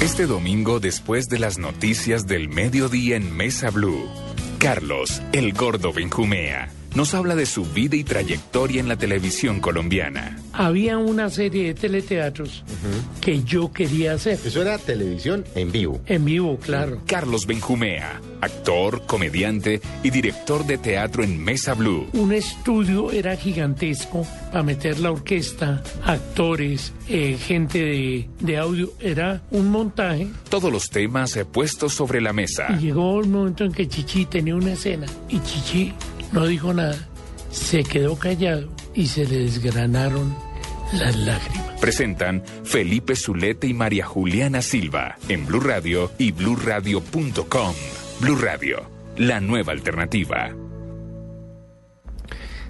Este domingo, después de las noticias del mediodía en Mesa Blue, Carlos, el gordo Benjumea, nos habla de su vida y trayectoria en la televisión colombiana. Había una serie de teleteatros que yo quería hacer. Eso era televisión en vivo. En vivo, claro. Carlos Benjumea, actor, comediante y director de teatro en Mesa Blue. Un estudio era gigantesco para meter la orquesta, actores, eh, gente de, de audio. Era un montaje. Todos los temas eh, puestos sobre la mesa. Y llegó un momento en que Chichi tenía una escena y Chichi no dijo nada, se quedó callado y se le desgranaron las lágrimas. Presentan Felipe Zulete y María Juliana Silva en Blue Radio y bluradio.com. Blue Radio, la nueva alternativa.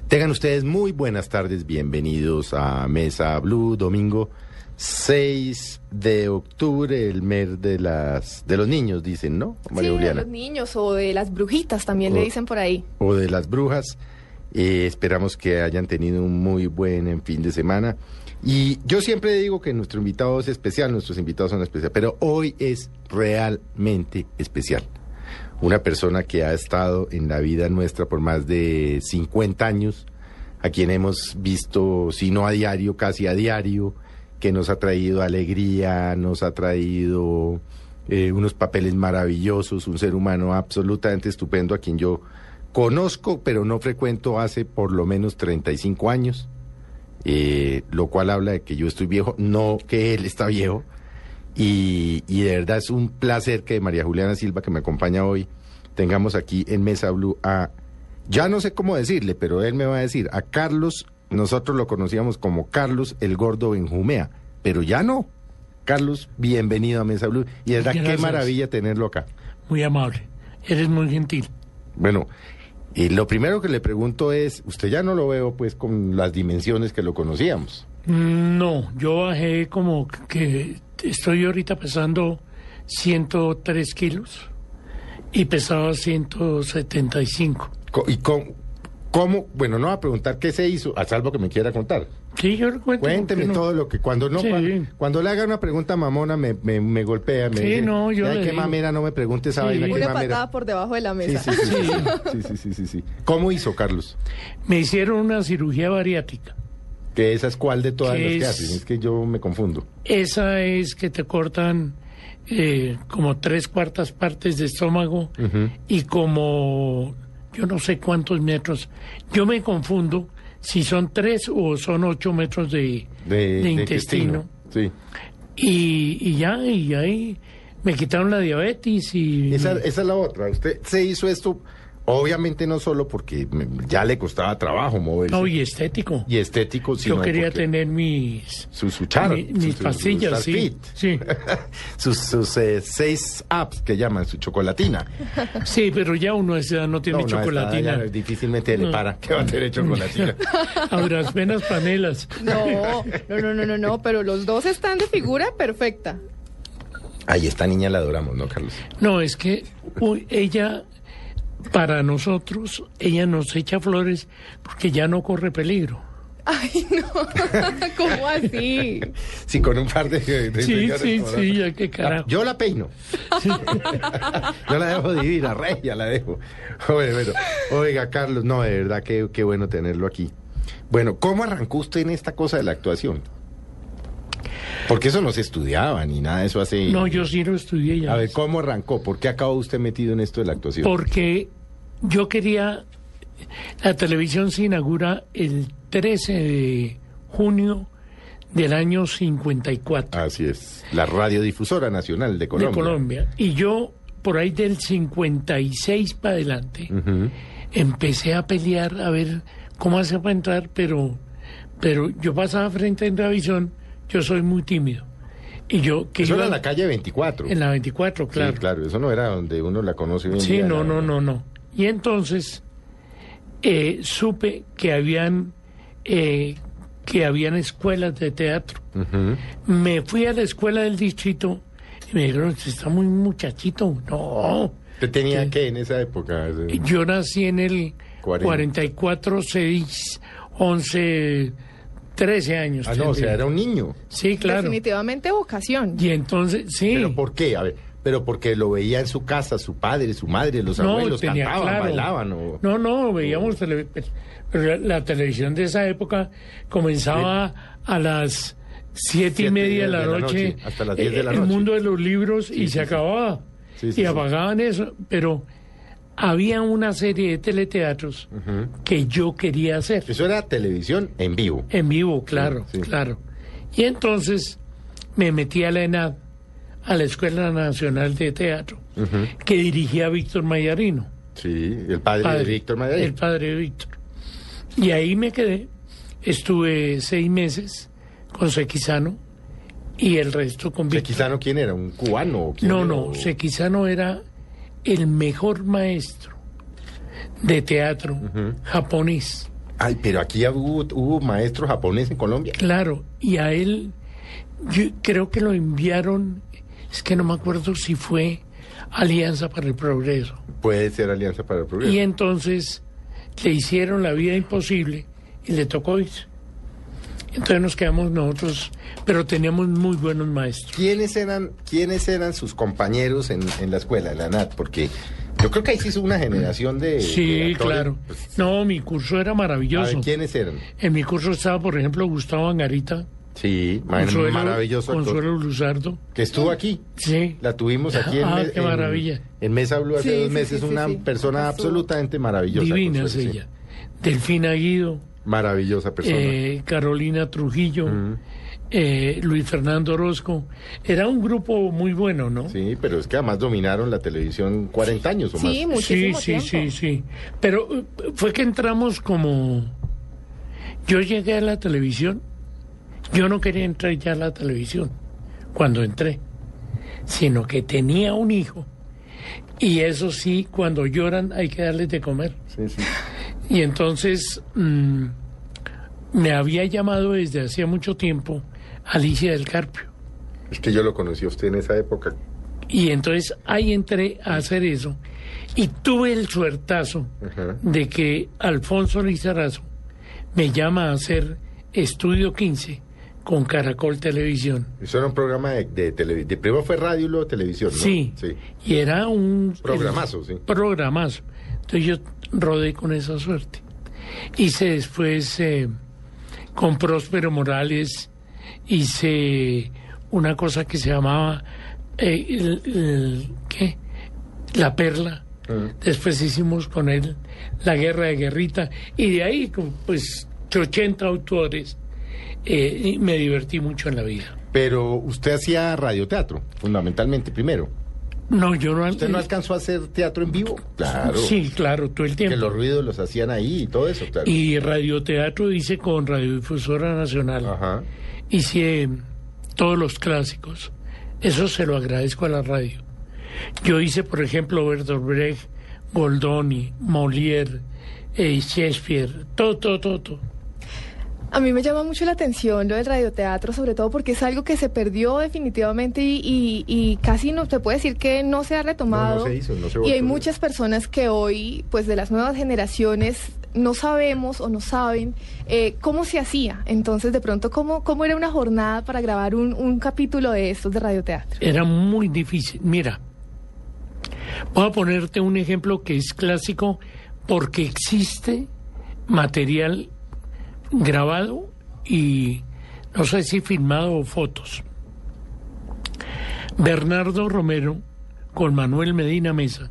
Tengan ustedes muy buenas tardes, bienvenidos a Mesa Blue, domingo 6 de octubre, el mes de las de los niños, dicen, ¿no? María sí, Juliana. de los niños o de las brujitas también le dicen por ahí. O de las brujas. Eh, esperamos que hayan tenido un muy buen fin de semana. Y yo siempre digo que nuestro invitado es especial, nuestros invitados son especiales, pero hoy es realmente especial. Una persona que ha estado en la vida nuestra por más de 50 años, a quien hemos visto, si no a diario, casi a diario, que nos ha traído alegría, nos ha traído eh, unos papeles maravillosos, un ser humano absolutamente estupendo a quien yo conozco, pero no frecuento hace por lo menos 35 años, eh, lo cual habla de que yo estoy viejo, no que él está viejo. Y, y de verdad es un placer que María Juliana Silva, que me acompaña hoy, tengamos aquí en Mesa Blue a, ya no sé cómo decirle, pero él me va a decir, a Carlos nosotros lo conocíamos como Carlos el Gordo Benjumea, pero ya no. Carlos, bienvenido a Mesa Blue. Y es verdad, qué maravilla tenerlo acá. Muy amable. Eres muy gentil. Bueno, y lo primero que le pregunto es, usted ya no lo veo pues con las dimensiones que lo conocíamos. No, yo bajé como que estoy ahorita pesando 103 kilos y pesaba 175. ¿Y cómo, ¿Cómo? Bueno, no va a preguntar qué se hizo, a salvo que me quiera contar. Sí, yo lo cuento. Cuénteme todo lo que cuando no cuando, le haga una pregunta mamona me, me, me golpea, me sí, dice, no, yo ay, qué mamera, no me pregunte esa vaina, qué Una patada por debajo de la mesa. Sí sí sí, sí, sí, sí, sí, ¿Cómo hizo, Carlos? Me hicieron una cirugía bariátrica. ¿Que esa es cuál de todas las es, que hacen? Es que yo me confundo. Esa es que te cortan eh, como tres cuartas partes de estómago uh -huh. y como yo no sé cuántos metros. Yo me confundo si son tres o son ocho metros de, de, de de intestino. Sí. Y, y, ya, y ahí me quitaron la diabetes y... Esa, esa es la otra. Usted se hizo esto, obviamente no solo porque ya le costaba trabajo moverse. No, y estético. Y estético, sino Yo quería tener mis... Su, su char, mi, mis su, pastillas, su, sí. sí. sus, sus eh, seis apps que llaman su chocolatina. Sí, pero ya uno no tiene no, chocolatina. No, difícilmente No. le para que va a tener chocolatina. A duras penas panelas. No, no, no, no, no, no, pero los dos están de figura perfecta. Ay, esta niña la adoramos, ¿no, Carlos? No, es que uy, ella, para nosotros, ella nos echa flores porque ya no corre peligro. Ay, no, ¿cómo así? Sí, con un par de... de Sí, sí, sí, ya qué carajo. Yo la peino. Yo la dejo divina, regia la dejo. Oye, bueno, oiga, Carlos, no, de verdad, qué, qué bueno tenerlo aquí. Bueno, ¿cómo arrancó usted en esta cosa de la actuación? Porque eso no se estudiaba ni nada de eso hace... No, yo sí lo estudié ya. A ver, ¿cómo arrancó? ¿Por qué acabó usted metido en esto de la actuación? Porque yo quería. La televisión se inaugura el 13 de junio del año 54 Así es. La Radiodifusora Nacional de Colombia. de Colombia. Y yo, por ahí del 56 para adelante, empecé a pelear a ver cómo hace para entrar, pero, pero yo pasaba frente a Intravisión, yo soy muy tímido. Y yo que Eso iba era en la calle 24. en la 24, claro. Sí, claro, eso no era donde uno la conoce hoy en Sí, no, no, no, no. Y entonces eh, supe que habían eh, que habían escuelas de teatro. Me fui a la escuela del distrito y me dijeron, "Usted está muy muchachito. No, ¿Usted tenía Sí. qué en esa época? yo nací en el Cuarenta. 44, 6, 11, 13 años. Ah, no, o sea, era un niño. Sí, claro. Definitivamente vocación. Y entonces, sí. ¿Pero por qué? A ver, pero porque lo veía en su casa, su padre, su madre, los no, abuelos tenía cantaban, claro. bailaban o... No, no, veíamos tele- pero la, la televisión de esa época comenzaba a las siete y media de la, de la noche, noche, hasta las diez de la eh, el noche. mundo de los libros Sí, y sí, se sí. acababa. Sí, sí, y sí. apagaban eso, pero había una serie de teleteatros que yo quería hacer. Eso era televisión en vivo. En vivo, claro, Sí, sí. claro. Y entonces me metí a la ENAD, a la Escuela Nacional de Teatro, que dirigía Víctor Mayarino. Sí, el padre, de Víctor Madrid. El padre de Víctor. Y ahí me quedé. Estuve seis meses con Sequizano y el resto con Víctor. ¿Sequizano quién era? ¿Un cubano? quién No, era? no, Sequizano era el mejor maestro de teatro japonés. Ay, pero aquí hubo, hubo maestro japonés en Colombia. Claro, y a él yo creo que lo enviaron, es que no me acuerdo si fue Alianza para el Progreso. Puede ser Alianza para el Progreso. Y entonces le hicieron la vida imposible y le tocó irse. Entonces nos quedamos nosotros, pero teníamos muy buenos maestros. ¿Quiénes eran, ¿Quiénes eran sus compañeros en, en la escuela, en la NAT? Porque yo creo que ahí se hizo una generación de... Sí, claro. Pues, No, mi curso era a maravilloso. ver, ¿quiénes eran? En mi curso estaba, por ejemplo, Gustavo Angarita, Sí, Consuelo, maravilloso actor. Consuelo Luzardo. Que estuvo aquí. Sí. La tuvimos aquí en, Ah, qué en- maravilla. en Mesa Blue hace Sí, dos sí, meses. sí, sí, una sí. persona absolutamente maravillosa. Divina es sí. ella. Delfina Guido, Maravillosa persona. eh, Carolina Trujillo, eh, Luis Fernando Orozco. Era un grupo muy bueno, ¿no? Sí, pero es que además dominaron la televisión 40 años o más. Sí, Sí, muchísimo sí, tiempo. sí, sí. Pero eh, fue que entramos como... Yo llegué a la televisión, yo no quería entrar ya a la televisión cuando entré, sino que tenía un hijo. Y eso sí, cuando lloran hay que darles de comer. Sí, sí. Y entonces mm, me había llamado desde hacía mucho tiempo Alicia del Carpio. Es que yo lo conocí a usted en esa época. Y entonces ahí entré a hacer eso. Y tuve el suertazo de que Alfonso Lizarazo me llama a hacer Estudio 15 con Caracol Televisión. Eso era un programa de, de televisión. De primero fue radio y luego televisión, ¿no? Sí. Sí. Y era un... Programazo, sí. Programazo. Entonces yo rodé con esa suerte. Hice después eh, con Próspero Morales, hice una cosa que se llamaba... eh, el- el- ¿Qué? La Perla. Mm. Después hicimos con él La Guerra de Guerrita. Y de ahí, pues, 80 autores. eh, y me divertí mucho en la vida. Pero usted hacía radioteatro, fundamentalmente, primero. No, yo no... ¿Usted no alcanzó a hacer teatro en vivo? Claro. Sí, claro, todo el Que tiempo. los ruidos los hacían ahí y todo eso, claro. Y radioteatro hice con Radiodifusora Nacional. Ajá. Hice todos los clásicos. Eso se lo agradezco a la radio. Yo hice, por ejemplo, Bertolt Brecht, Goldoni, Molière, eh, Shakespeare, todo, todo, todo, todo. A mí me llama mucho la atención lo del radioteatro, sobre todo porque es algo que se perdió definitivamente y, y- y casi no se puede decir que no se ha retomado. No, no se hizo, no se y hay muchas personas que hoy, pues de las nuevas generaciones, no sabemos o no saben eh, cómo se hacía. Entonces, de pronto, ¿cómo, cómo era una jornada para grabar un, un capítulo de estos de radioteatro? Era muy difícil. Mira, voy a ponerte un ejemplo que es clásico porque existe material grabado y no sé si filmado o fotos. Bernardo Romero con Manuel Medina Mesa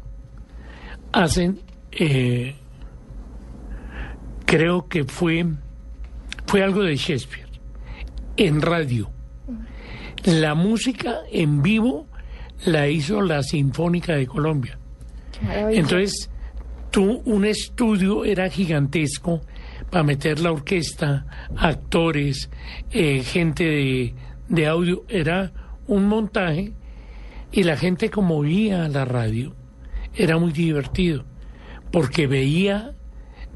hacen, eh, creo que fue, fue algo de Shakespeare, en radio. La música en vivo la hizo la Sinfónica de Colombia. Entonces, tú, un estudio era gigantesco para meter la orquesta, actores, eh, gente de, de audio, era un montaje y la gente como oía la radio era muy divertido porque veía,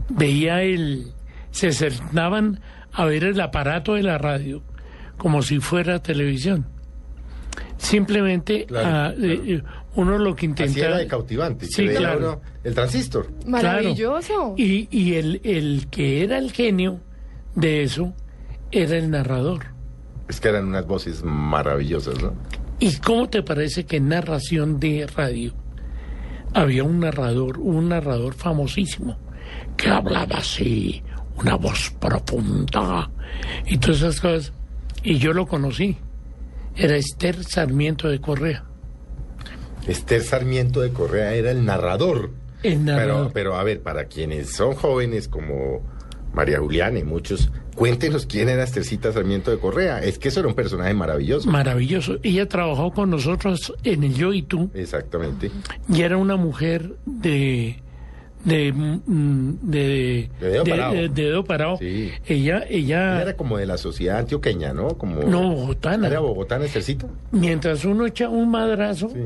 veía el, se sentaban a ver el aparato de la radio como si fuera televisión. Simplemente Claro, ah, claro. eh, eh, uno lo que Así intentaba era de cautivante. Sí, claro. uno el transistor. Maravilloso. Claro. Y, y el, el que era el genio de eso era el narrador. Es que eran unas voces maravillosas, ¿no? ¿Y cómo te parece que en narración de radio había un narrador, un narrador famosísimo, que hablaba así, una voz profunda y todas esas cosas? Y yo lo conocí. Era Esther Sarmiento de Correa. Esther Sarmiento de Correa era el narrador. El narrador. Pero, pero a ver, para quienes son jóvenes como María Juliana y muchos, cuéntenos quién era Esthercita Sarmiento de Correa. Es que eso era un personaje maravilloso. Maravilloso. Ella trabajó con nosotros en el Yo y Tú Exactamente. y era una mujer de de mm, de De dedo parado. de dedo parado. Sí. Ella ella Ella era como de la sociedad antioqueña, ¿no? Como... no bogotana. ¿Era bogotana Esthercita? Mientras uno echa un madrazo, Sí.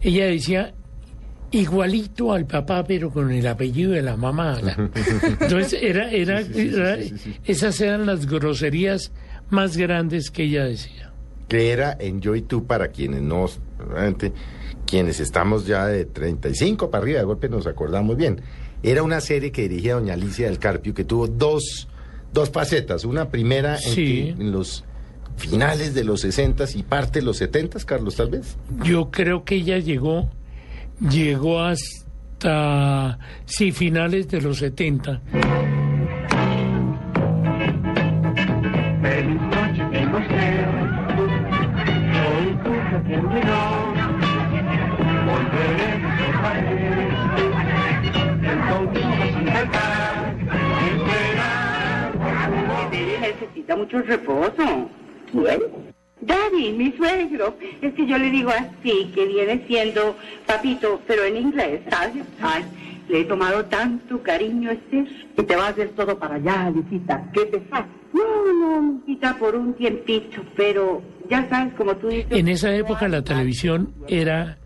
ella decía igualito al papá pero con el apellido de la mamá. Entonces era era, Sí, esas eran las groserías más grandes que ella decía. que era en Yo y Tú para quienes no, realmente, quienes estamos ya de 35 para arriba, de golpe nos acordamos bien. Era una serie que dirigía doña Alicia del Carpio que tuvo dos, dos facetas. Una primera en, Sí. que- en los finales de los 60 y parte de los 70, Carlos, tal vez. Yo creo que ella llegó, llegó hasta, sí, finales de los 70. Necesita mucho reposo. ¿Quién? Daddy, mi suegro. Es que yo le digo así, que viene siendo papito, pero en inglés, ¿sabes? Ay, le he tomado tanto cariño, Esther. Y te vas a hacer todo para allá, visita. ¿Qué te pasa? No, no, por un tiempito, pero ya sabes, como tú dices... En esa época la televisión era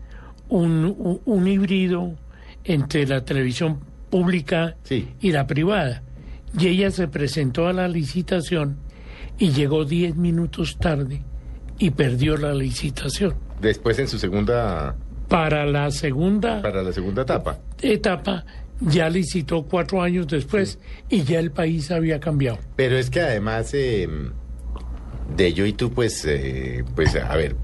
un, un, un híbrido entre la televisión pública Sí. y la privada. Y ella se presentó a la licitación y llegó 10 minutos tarde y perdió la licitación. Después en su segunda, Para la segunda para la segunda etapa. etapa ya licitó cuatro años después y ya el país había cambiado. Pero es que además eh, de Yo y Tú, pues, eh, pues a ver,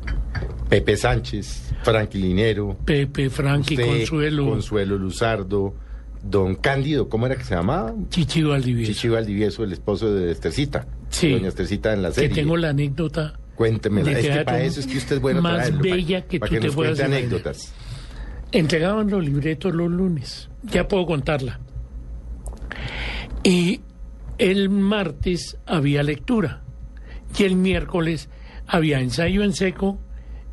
Pepe Sánchez, Frankie Linero, Pepe, Frankie, usted, Consuelo, Consuelo Luzardo, Don Cándido, ¿cómo era que se llamaba? Chichi Valdivieso. Chichi Valdivieso, el esposo de Estercita. Sí. Doña Estercita en la que serie. tengo la anécdota Cuéntemela. de Es que para eso es que usted es bueno más traerlo, para- bella que para tú que te nos puedas cuente imaginar. anécdotas. entregaban los libretos los lunes. Ya puedo contarla. Y el martes había lectura. Y el miércoles había ensayo en seco,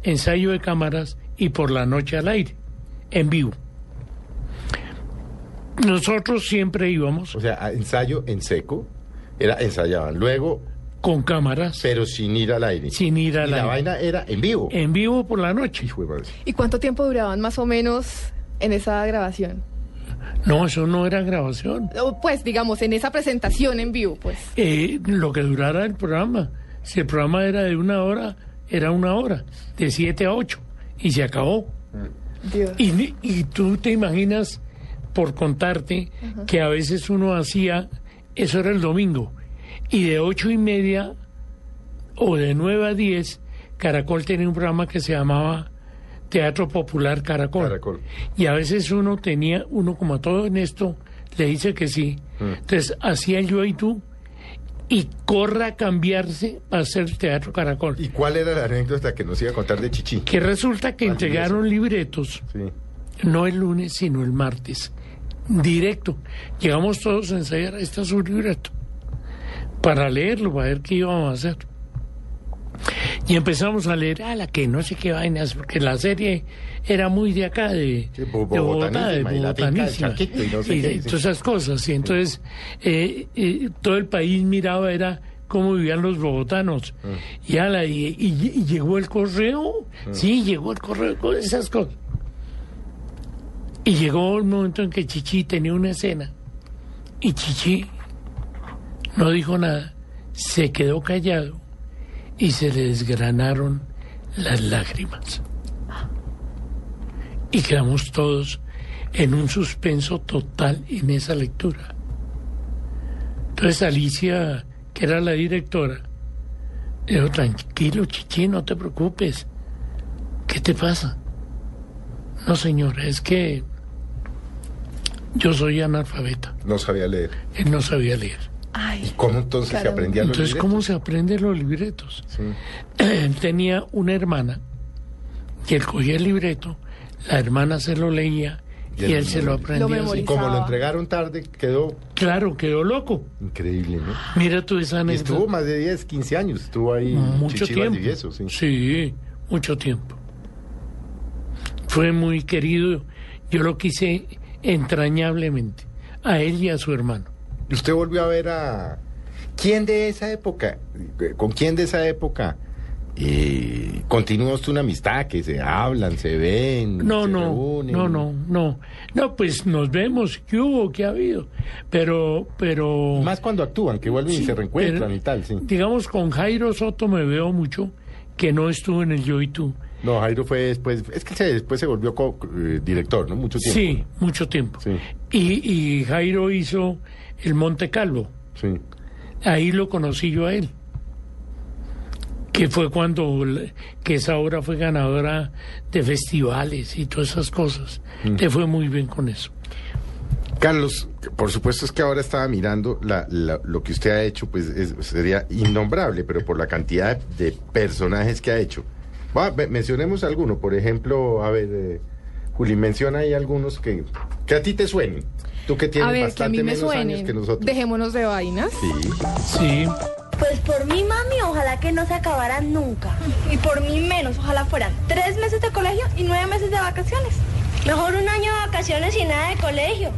ensayo de cámaras y por la noche al aire, en vivo. Nosotros siempre íbamos O sea, ensayo en seco, era ensayaban luego, con cámaras, pero sin ir al aire. sin ir y al la aire. vaina era en vivo. En vivo por la noche. Hijo de madre. ¿Y cuánto tiempo duraban más o menos en esa grabación? No, eso no era grabación. Pues digamos, en esa presentación en vivo, pues. Eh, lo que durara el programa. Si el programa era de una hora, era una hora, de siete a ocho, y se acabó. Dios. Y, y tú te imaginas, por contarte, que a veces uno hacía, eso era el domingo, y de ocho y media o de nueve a diez, Caracol tenía un programa que se llamaba Teatro Popular Caracol. Caracol. Y a veces uno tenía, uno como a todo en esto, le dice que sí. Entonces hacía el yo y tú, y corra a cambiarse para hacer Teatro Caracol. ¿Y cuál era la anécdota que nos iba a contar de Chichi? Que resulta que entregaron libretos Sí. no el lunes, sino el martes. Directo. Llegamos todos a ensayar, ahí está su libreto. Para leerlo, para ver qué íbamos a hacer. Y empezamos a leer, a la que no sé qué vainas, porque la serie era muy de acá, de, Sí, bo- de Bogotá, de bogotanísima, y la finca del bogotanísima. Chaquito y no sé Y qué, de sí. todas esas cosas. Y entonces eh, eh, todo el país miraba, era cómo vivían los bogotanos. Mm. Y, ala, y, y- y llegó el correo, sí, llegó el correo, con esas cosas. Y llegó el momento en que Chichi tenía una escena. Y Chichi no dijo nada, se quedó callado y se le desgranaron las lágrimas. Y quedamos todos en un suspenso total en esa lectura. Entonces Alicia que era la directora, dijo, tranquilo, chichi, no te preocupes. ¿Qué te pasa? No, señora, es que yo soy analfabeta. No sabía leer. Él no sabía leer. Ay, ¿Cómo entonces se aprendía los Entonces, libretos? ¿cómo se aprenden los libretos? Sí. Él tenía una hermana que él cogía el libreto, la hermana se lo leía y, Y él se lo aprendía. Y como lo entregaron tarde, quedó Claro, quedó loco. increíble, ¿no? Mira tú esa Y anécdota. estuvo más de 10, 15 años, estuvo ahí mucho tiempo. Sí, mucho tiempo. Fue muy querido. Yo lo quise entrañablemente, a él y a su hermano. ¿Y usted volvió a ver a... ¿Quién de esa época? ¿Con quién de esa época? Eh, continúa usted una amistad que se hablan, se ven, No, se no, reúnen? no, no, no. No, pues nos vemos, ¿qué hubo? ¿Qué ha habido? Pero, pero... Más cuando actúan, que vuelven y se reencuentran pero, y tal, sí. Digamos, con Jairo Soto me veo mucho, que no estuvo en el Yo y Tú. No, Jairo fue después, es que se- después se volvió co- eh, director, ¿no? Mucho tiempo. Sí, mucho tiempo. Sí. Y, y Jairo hizo el Monte Calvo. Sí. Ahí lo conocí yo a él. Que fue cuando, que esa obra fue ganadora de festivales y todas esas cosas. Mm. Te fue muy bien con eso. Carlos, por supuesto es que ahora estaba mirando la- la- lo que usted ha hecho, pues es- sería innombrable, pero por la cantidad de personajes que ha hecho. Mencionemos alguno, por ejemplo, a ver, eh, Juli, menciona ahí algunos que, que a ti te suenen. Tú que tienes a ver, que a bastante mí me menos años que nosotros. Dejémonos de vainas. Sí. Sí, Pues por mi mami, ojalá que no se acabaran nunca. Y por mí menos, ojalá fueran tres meses de colegio y nueve meses de vacaciones. Mejor un año de vacaciones y nada de colegio.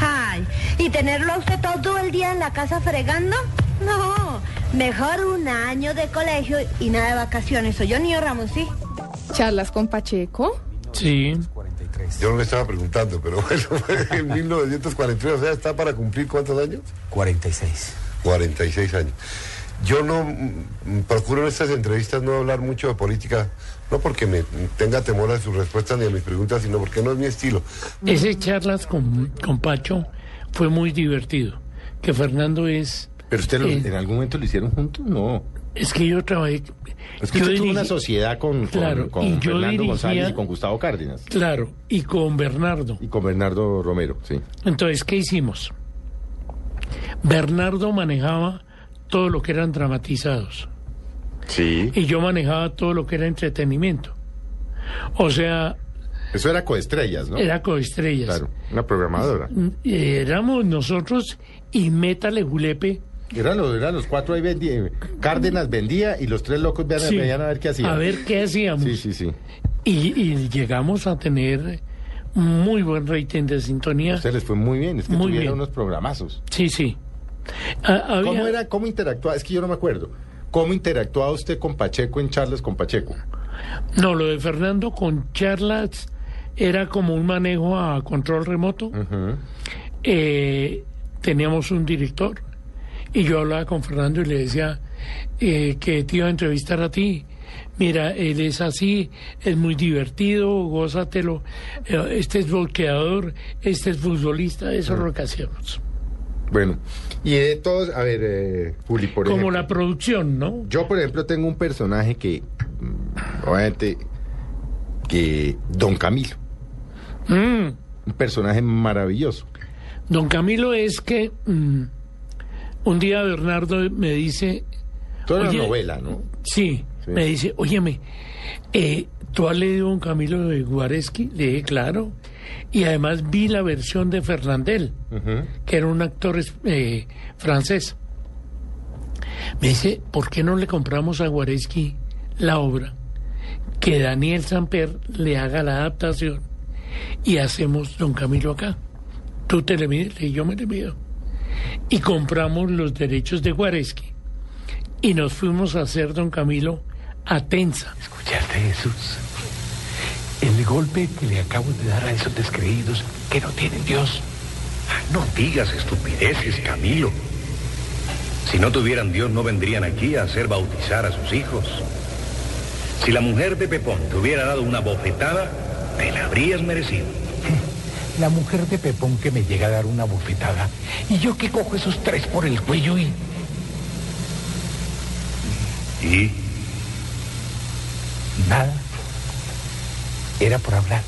Ay, ¿y tenerlo a usted todo el día en la casa fregando? No, mejor un año de colegio y nada de vacaciones. Soy yo, niño Ramos, sí. Charlas con Pacheco. sí. Yo no le estaba preguntando, pero bueno, fue en 1943, o sea, ¿está para cumplir cuántos años? 46. 46 años. Yo no mm, procuro en estas entrevistas no hablar mucho de política, no porque me tenga temor a sus respuestas ni a mis preguntas, sino porque no es mi estilo. Ese charlas con, con Pacho fue muy divertido. Que Fernando es. Pero usted lo- eh, en algún momento lo hicieron juntos, no. Es que yo trabajé. Es que yo usted tuvo una sociedad con, con- Claro, con yo Fernando dirigía- González y con Gustavo Cárdenas. Claro, y con Bernardo. Y con Bernardo Romero, sí. Entonces, ¿qué hicimos? Bernardo manejaba todo lo que eran dramatizados Sí. y yo manejaba todo lo que era entretenimiento. O sea, Eso era coestrellas, ¿no? era coestrellas. Claro, una programadora. Éramos nosotros y Métale Julepe. Eran los, eran los cuatro ahí vendía, Cárdenas vendía y los tres locos Sí. veían a ver qué hacían. A ver qué hacíamos. Sí, sí, sí. Y, y llegamos a tener muy buen rating de sintonía. A ustedes les fue muy bien, es que Muy tuvieron bien. unos programazos. Sí, sí. Ah, había- ¿Cómo era, cómo interactuaba? Es que yo no me acuerdo. ¿Cómo interactuaba usted con Pacheco en charlas con Pacheco? No, lo de Fernando con charlas era como un manejo a control remoto. Eh, teníamos un director y yo hablaba con Fernando y le decía eh, que te iba a entrevistar a ti. Mira, él es así, es muy divertido, gózatelo. Este es bloqueador, este es futbolista, eso es lo que hacíamos. Bueno, y de todos, a ver, eh, Juli, por Como ejemplo. la producción, ¿no? Yo, por ejemplo, tengo un personaje que, mm, obviamente, que Don Camilo, Mm. un personaje maravilloso. Don Camilo es que mm, un día Bernardo me dice, Toda la novela, ¿no? sí, Sí. me dice, óyeme, eh, ¿tú has leído Don Camilo de Guareschi? Le dije, claro. Y además vi la versión de Fernandel, que era un actor eh, francés. Me dice, ¿por qué no le compramos a Guareschi la obra? Que Daniel Samper le haga la adaptación y hacemos Don Camilo acá. Tú te le mides y yo me le mido. Y compramos los derechos de Guareschi y nos fuimos a hacer Don Camilo a Tensa. ¿Escuchaste, Jesús? El golpe que le acabo de dar a esos descreídos que no tienen Dios. No digas estupideces, Camilo. Si no tuvieran Dios, no vendrían aquí a hacer bautizar a sus hijos. Si la mujer de Pepón te hubiera dado una bofetada, te la habrías merecido. La mujer de Pepón que me llega a dar una bofetada y yo que cojo esos tres por el cuello y... ¿Y? Nada. Era por hablar.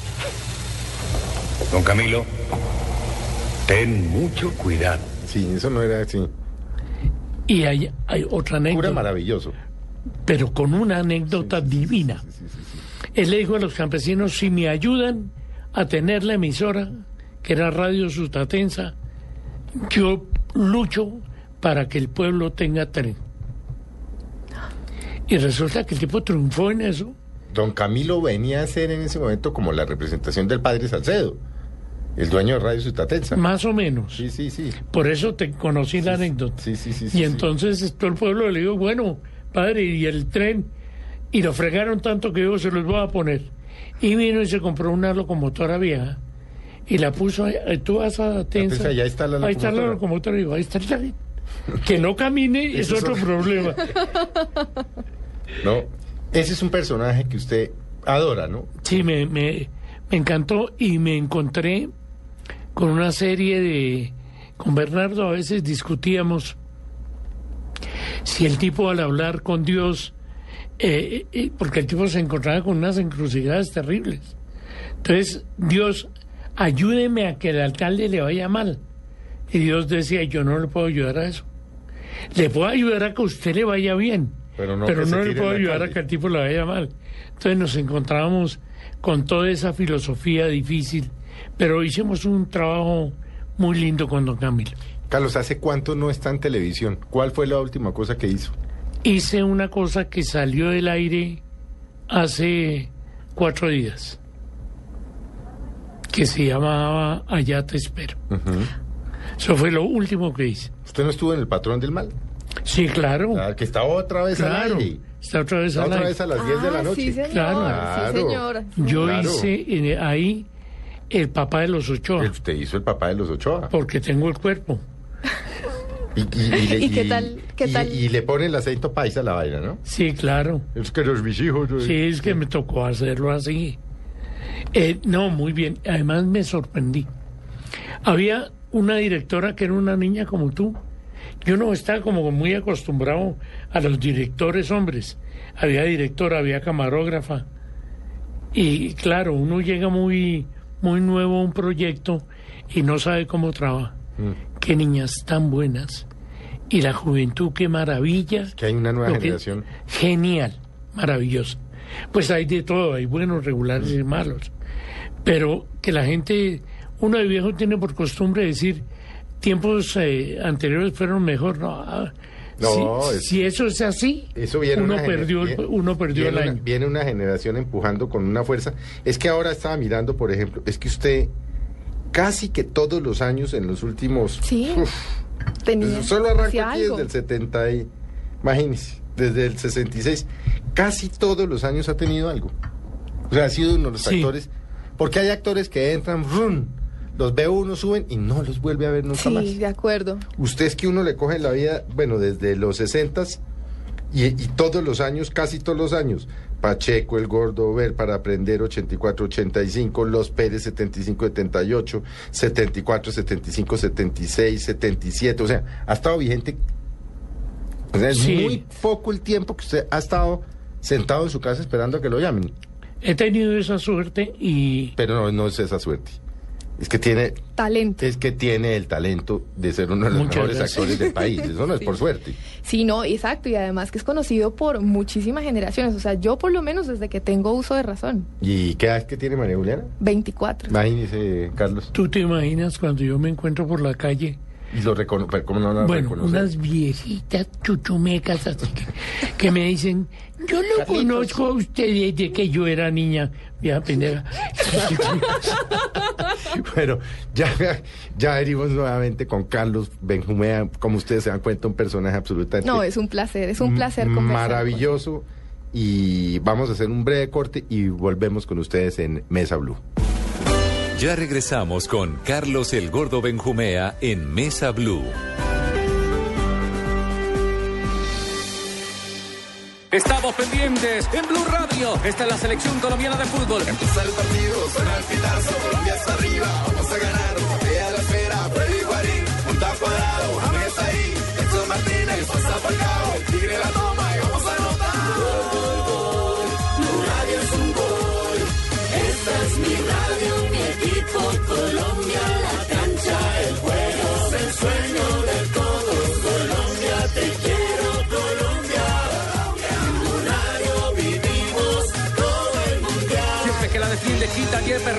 Don Camilo, ten mucho cuidado. Sí, eso no era así. Y hay, hay otra Cura anécdota, maravilloso. pero con una anécdota divina. Él le dijo a los campesinos, si me ayudan a tener la emisora, que era Radio Sustatensa, yo lucho para que el pueblo tenga tren. Y resulta que el tipo triunfó en eso. Don Camilo venía a ser en ese momento como la representación del padre Salcedo, el dueño de Radio Sustatensa. Más o menos. Sí, sí, sí. Por eso te conocí la anécdota. Sí, sí, sí. y sí, entonces todo el pueblo le dijo, bueno, padre, y el tren, y lo fregaron tanto que yo se los voy a poner. Y vino y se compró una locomotora vieja y la puso, ahí, ahí tú vas a Tensa. Ahí está la Ahí está la locomotora. locomotora, y digo, ahí está el. Que no camine es otro problema. No, ese es un personaje que usted adora, ¿no? Sí, me, me, me encantó y me encontré con una serie de... Con Bernardo a veces discutíamos si el tipo al hablar con Dios, eh, eh, porque el tipo se encontraba con unas encrucijadas terribles. Entonces, Dios, ayúdeme a que el alcalde le vaya mal. Y Dios decía, yo no le puedo ayudar a eso. Le puedo ayudar a que a usted le vaya bien, Pero no pero no le puedo el ayudar a que al tipo le vaya mal. Entonces nos encontrábamos con toda esa filosofía difícil, pero hicimos un trabajo muy lindo con Don Camilo. Carlos, ¿hace cuánto no está en televisión? ¿Cuál fue la última cosa que hizo? Hice una cosa que salió del aire hace cuatro días, que se llamaba Allá te espero. Eso fue lo último que hice. ¿Usted no estuvo en El Patrón del Mal? Sí, claro. Ah, que está otra vez Claro. al aire. Está otra vez Está otra vez a las 10 de la Ah, noche. Sí, señor. Claro. Sí, señor. Yo Claro. hice ahí el papá de los Ochoa, El- Usted hizo el papá de los Ochoa. porque tengo el cuerpo. Y, y- y le- ¿Y qué tal- qué y- tal? y le pone el aceito paisa a la vaina, ¿no? Sí, claro. Es que los mis hijos... Sí, es que me tocó hacerlo así. Eh, no, muy bien. Además me sorprendí. Había una directora que era una niña como tú. Yo no estaba como muy acostumbrado a los directores hombres. Había directora, había camarógrafa. Y claro, uno llega muy, muy nuevo a un proyecto y no sabe cómo trabaja. Mm. Qué niñas tan buenas. Y la juventud, qué maravilla. Que hay una nueva que- generación. Genial, maravilloso. Pues hay de todo, hay buenos, regulares y malos. Pero que la gente, uno de viejo tiene por costumbre decir, tiempos eh, anteriores fueron mejor. No, ah, No, si, es- si eso es así, Eso viene uno, una perdió, el- viene- uno perdió el viene una- año. viene una generación empujando con una fuerza. Es que ahora estaba mirando, por ejemplo, es que usted casi que todos los años en los últimos... Sí. Uf, Tenía. Pues Solo arranco aquí algo. desde el 70 y... Imagínese, desde el 66. Casi todos los años ha tenido algo. O sea, ha sido uno de los Sí. actores... Porque hay actores que entran, ¡rum! los ve uno, suben y no los vuelve a ver nunca Sí, más. de acuerdo. Usted es que uno le coge la vida, bueno, desde los 60 y, y todos los años, casi todos los años. Pacheco, el Gordo, Ver para aprender 84, 85, Los Pérez 75, 78, 74, 75, 76, 77. O sea, ha estado vigente. O sea, es Sí. muy poco el tiempo que usted ha estado sentado en su casa esperando a que lo llamen. He tenido esa suerte y Pero no, no es esa suerte. Es que tiene, Talento. es que tiene el talento de ser uno de los Muchas mejores gracias. actores del país. Eso no es por suerte. Sí, no, exacto. Y además que es conocido por muchísimas generaciones. O sea, yo por lo menos desde que tengo uso de razón. ¿Y qué edad es que tiene María Juliana? 24. Imagínese, Carlos. tú te imaginas cuando yo me encuentro por la calle Y lo reconoce, ¿cómo no lo Bueno, reconoce? unas viejitas chuchumecas así que, que me dicen, yo lo conozco a usted desde que yo era niña. Vieja pendeja. Bueno, ya, ya venimos nuevamente con Carlos Benjumea. Como ustedes se dan cuenta, un personaje absolutamente No, es un placer, es un placer conversar. maravilloso. Y vamos a hacer un breve corte y volvemos con ustedes en Mesa Blue. Ya regresamos con Carlos el Gordo Benjumea en Mesa Blue. Estamos pendientes en Blue Radio. Esta es la selección colombiana de fútbol. Empieza el partido, suena el pitazo, Colombia está arriba,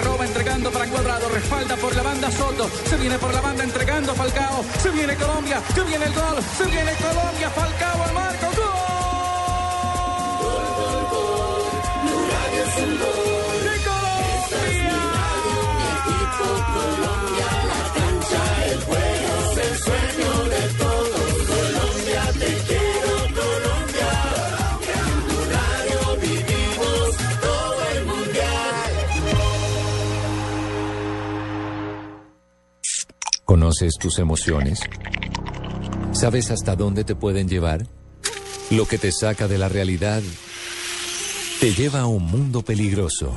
roba, entregando para Cuadrado, respalda por la banda Soto, se viene por la banda entregando Falcao, se viene Colombia, se viene el gol, se viene Colombia, Falcao al marco, ¿Conoces tus emociones? ¿Sabes hasta dónde te pueden llevar? Lo que te saca de la realidad te lleva a un mundo peligroso.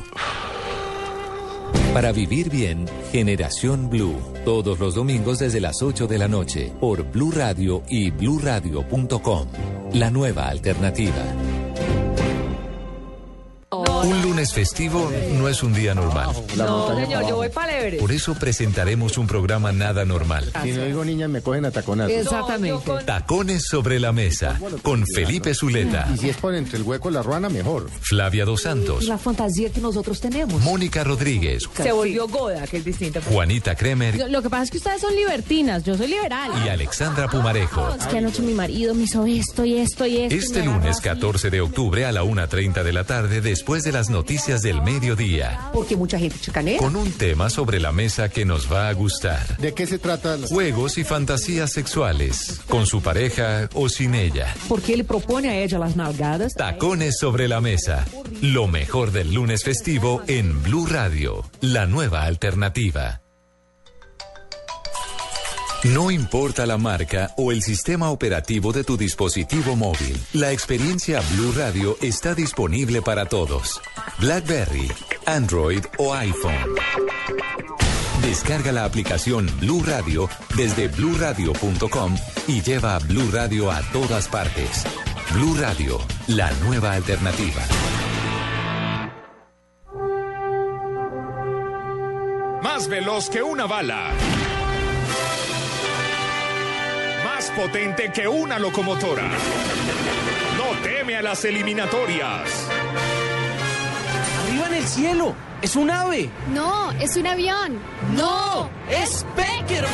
Para vivir bien, Generación Blue, todos los domingos desde las 8 de la noche, por Blue Radio y bluradio.com. La nueva alternativa. Lunes festivo no es un día normal. No, señor, yo voy para Everest. Por eso presentaremos un programa nada normal. Si no digo niñas, me cogen a taconazos. Exactamente. Tacones sobre la mesa, con Felipe Zuleta, Y si es por entre el hueco y la ruana, mejor. Flavia Dos Santos, La fantasía que nosotros tenemos. Mónica Rodríguez, Se volvió Goda, que es distinta. Juanita Kremer Lo, que pasa es que ustedes son libertinas, yo soy liberal. y Alexandra Pumarejo. Es que anoche mi marido me hizo esto y esto y esto. Este lunes así. 14 de octubre a la 1.30 de la tarde, después de las noticias del mediodía, Porque mucha gente chicanea. con un tema sobre la mesa que nos va a gustar. ¿De qué se trata? Juegos y fantasías sexuales, con su pareja o sin ella. Porque ele propone a ella las nalgadas. Tacones sobre la mesa. Lo mejor del lunes festivo en Blue Radio, la nueva alternativa. No importa la marca o el sistema operativo de tu dispositivo móvil, la experiencia Blue Radio está disponible para todos. BlackBerry, Android o iPhone. Descarga la aplicación Blue Radio desde bluradio.com y lleva a Blue Radio a todas partes. Blue Radio, la nueva alternativa. Más veloz que una bala. Más potente que una locomotora. No teme a las eliminatorias. ¡Arriba en el cielo! ¡Es un ave! No, es un avión. ¡No! ¡Es Peckerman!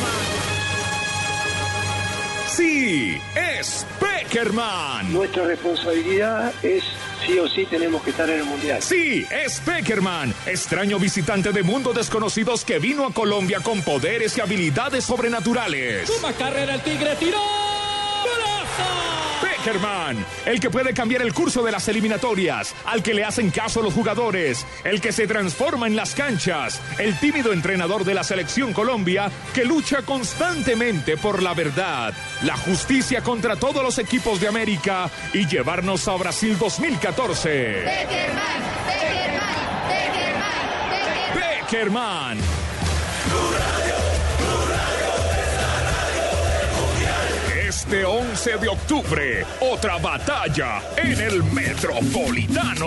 Sí, es Peckerman. Nuestra responsabilidad es sí o sí tenemos que estar en el mundial. Sí, es Peckerman, extraño visitante de mundo desconocidos que vino a Colombia con poderes y habilidades sobrenaturales. Toma carrera el Tigre, tiró. Peckerman, el que puede cambiar el curso de las eliminatorias, al que le hacen caso los jugadores, el que se transforma en las canchas, el tímido entrenador de la selección Colombia que lucha constantemente por la verdad, la justicia contra todos los equipos de América y llevarnos a Brasil 2014. Peckerman. Este 11 de octubre, otra batalla en el Metropolitano,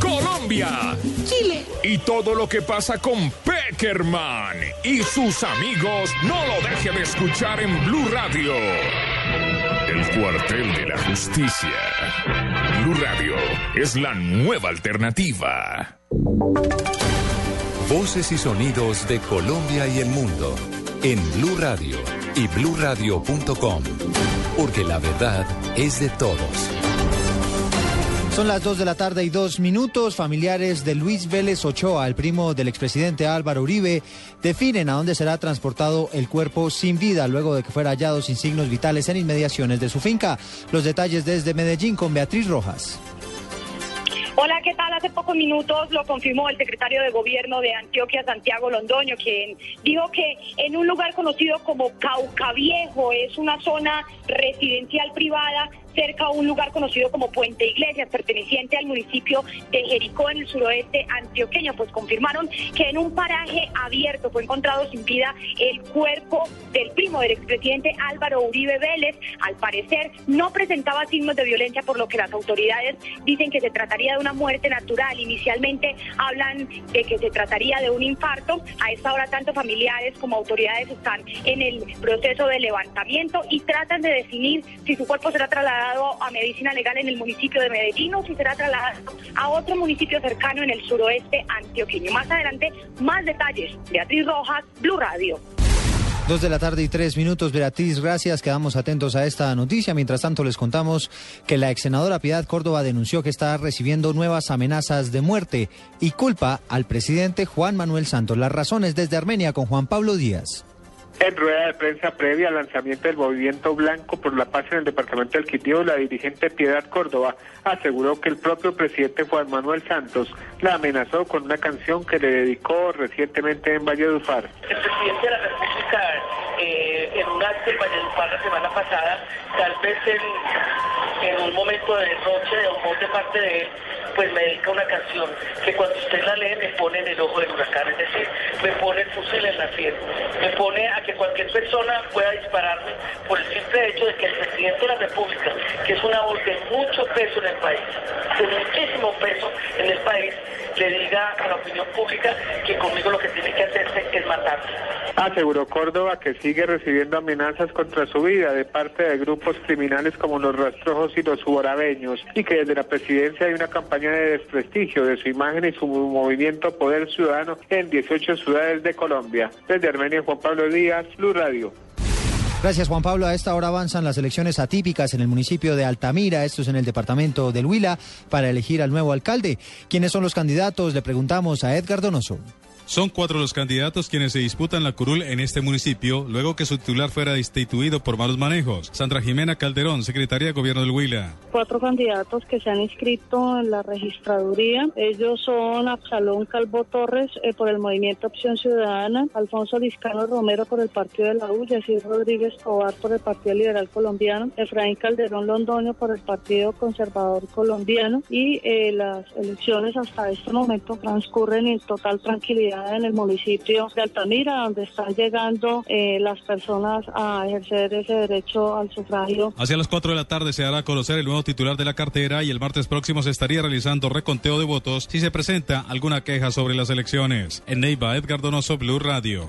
Colombia. Chile. Y todo lo que pasa con Peckerman y sus amigos, no lo deje de escuchar en Blue Radio. El cuartel de la justicia. Blue Radio es la nueva alternativa. Voces y sonidos de Colombia y el mundo en Blue Radio y bluradio.com, porque la verdad es de todos. Son las 2 de la tarde y dos minutos. Familiares de Luis Vélez Ochoa, el primo del expresidente Álvaro Uribe, definen a dónde será transportado el cuerpo sin vida luego de que fuera hallado sin signos vitales en inmediaciones de su finca. Los detalles desde Medellín con Beatriz Rojas. Hola, ¿qué tal? Hace pocos minutos lo confirmó el secretario de Gobierno de Antioquia, Santiago Londoño, quien dijo que en un lugar conocido como Cauca Viejo, es una zona residencial privada, cerca a un lugar conocido como Puente Iglesias, perteneciente al municipio de Jericó en el suroeste antioqueño, pues confirmaron que en un paraje abierto fue encontrado sin vida el cuerpo del primo del expresidente Álvaro Uribe Vélez. Al parecer no presentaba signos de violencia, por lo que las autoridades dicen que se trataría de una muerte natural. Inicialmente hablan de que se trataría de un infarto. A esta hora tanto familiares como autoridades están en el proceso de levantamiento y tratan de definir si su cuerpo será trasladado a medicina legal en el municipio de Medellín o si será trasladado a otro municipio cercano en el suroeste antioqueño. Más adelante, más detalles. Beatriz Rojas, Blue Radio. Dos de la tarde y tres minutos. Beatriz, gracias. Quedamos atentos a esta noticia. Mientras tanto, les contamos que la ex senadora Piedad Córdoba denunció que está recibiendo nuevas amenazas de muerte y culpa al presidente Juan Manuel Santos. Las razones desde Armenia con Juan Pablo Díaz. En rueda de prensa previa al lanzamiento del movimiento blanco por la paz en el departamento del Quindío, la dirigente Piedad Córdoba aseguró que el propio presidente Juan Manuel Santos la amenazó con una canción que le dedicó recientemente en Valledupar. El presidente de la República, eh, en un acto en Valledupar la semana pasada, tal vez en, un momento de derroche de humor de parte de él, pues me dedica una canción que cuando usted la lee me pone en el ojo del huracán, es decir, me pone el fusil en la sien, me pone a que cualquier persona pueda dispararme por el simple hecho de que el presidente de la República, que es una voz de mucho peso en el país, de muchísimo peso en el país, le diga a la opinión pública que conmigo lo que tiene que hacerse es matarme. Aseguró Córdoba que sigue recibiendo amenazas contra su vida de parte de grupos criminales como los rastrojos y los suborabeños y que desde la presidencia hay una campaña de desprestigio de su imagen y su movimiento Poder Ciudadano en 18 ciudades de Colombia. Desde Armenia, Juan Pablo Díaz, Blue Radio. Gracias Juan Pablo. A esta hora avanzan las elecciones atípicas en el municipio de Altamira, esto es en el departamento del Huila, para elegir al nuevo alcalde. ¿Quiénes son los candidatos? Le preguntamos a Edgar Donoso. Son cuatro los candidatos quienes se disputan la curul en este municipio, luego que su titular fuera destituido por malos manejos. Sandra Jimena Calderón, secretaria de Gobierno del Huila. Cuatro candidatos que se han inscrito en la registraduría. Ellos son Absalón Calvo Torres eh, por el Movimiento Opción Ciudadana, Alfonso Liscano Romero por el Partido de la U, Yacir Rodríguez Tobar por el Partido Liberal Colombiano, Efraín Calderón Londoño por el Partido Conservador Colombiano y eh, las elecciones hasta este momento transcurren en total tranquilidad en el municipio de Altamira, donde están llegando eh, las personas a ejercer ese derecho al sufragio. Hacia las 4 de la tarde se hará a conocer el nuevo titular de la cartera y el martes próximo se estaría realizando reconteo de votos si se presenta alguna queja sobre las elecciones. En Neiva, Edgar Donoso, Blue Radio.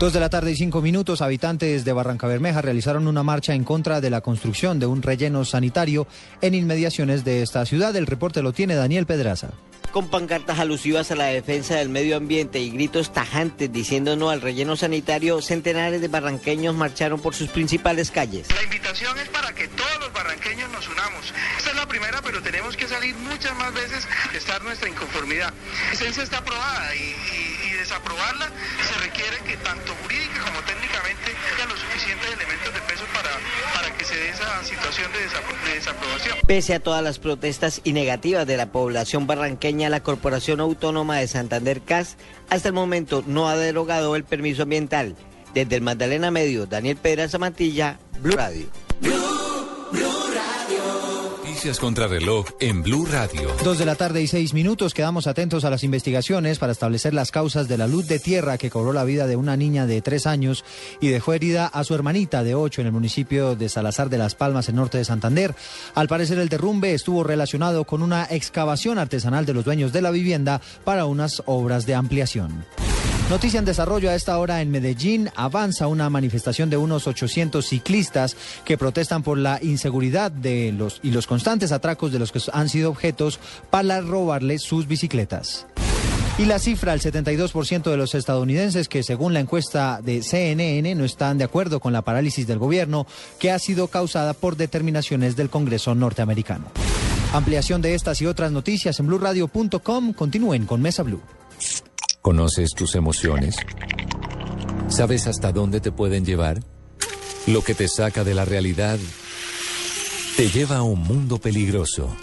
Dos de la tarde y cinco minutos, habitantes de Barranca Bermeja realizaron una marcha en contra de la construcción de un relleno sanitario en inmediaciones de esta ciudad. El reporte lo tiene Daniel Pedraza. Con pancartas alusivas a la defensa del medio ambiente y gritos tajantes diciendo no al relleno sanitario, centenares de barranqueños marcharon por sus principales calles. La invitación es para que todos los barranqueños nos unamos. Esta es la primera, pero tenemos que salir muchas más veces a estar nuestra inconformidad. La licencia está aprobada y, y- y desaprobarla se requiere que tanto jurídica como técnicamente haya los suficientes elementos de peso para, para que se dé esa situación de, desapro- de desaprobación. Pese a todas las protestas y negativas de la población barranqueña, la Corporación Autónoma de Santander CAS hasta el momento no ha derogado el permiso ambiental. Desde el Magdalena Medio, Daniel Pedraza Mantilla, Blue Radio. Noticias contra reloj en Blue Radio. Dos de la tarde y seis minutos. Quedamos atentos a las investigaciones para establecer las causas de la luz de tierra que cobró la vida de una niña de tres años y dejó herida a su hermanita de ocho en el municipio de Salazar de las Palmas, en norte de Santander. Al parecer, el derrumbe estuvo relacionado con una excavación artesanal de los dueños de la vivienda para unas obras de ampliación. Noticia en desarrollo a esta hora en Medellín. Avanza una manifestación de unos 800 ciclistas que protestan por la inseguridad de los y los constantes atracos de los que han sido objetos para robarles sus bicicletas. Y la cifra, el 72% de los estadounidenses que según la encuesta de CNN no están de acuerdo con la parálisis del gobierno que ha sido causada por determinaciones del Congreso norteamericano. Ampliación de estas y otras noticias en blurradio.com. Continúen con Mesa Blue. ¿Conoces tus emociones? ¿Sabes hasta dónde te pueden llevar? Lo que te saca de la realidad te lleva a un mundo peligroso.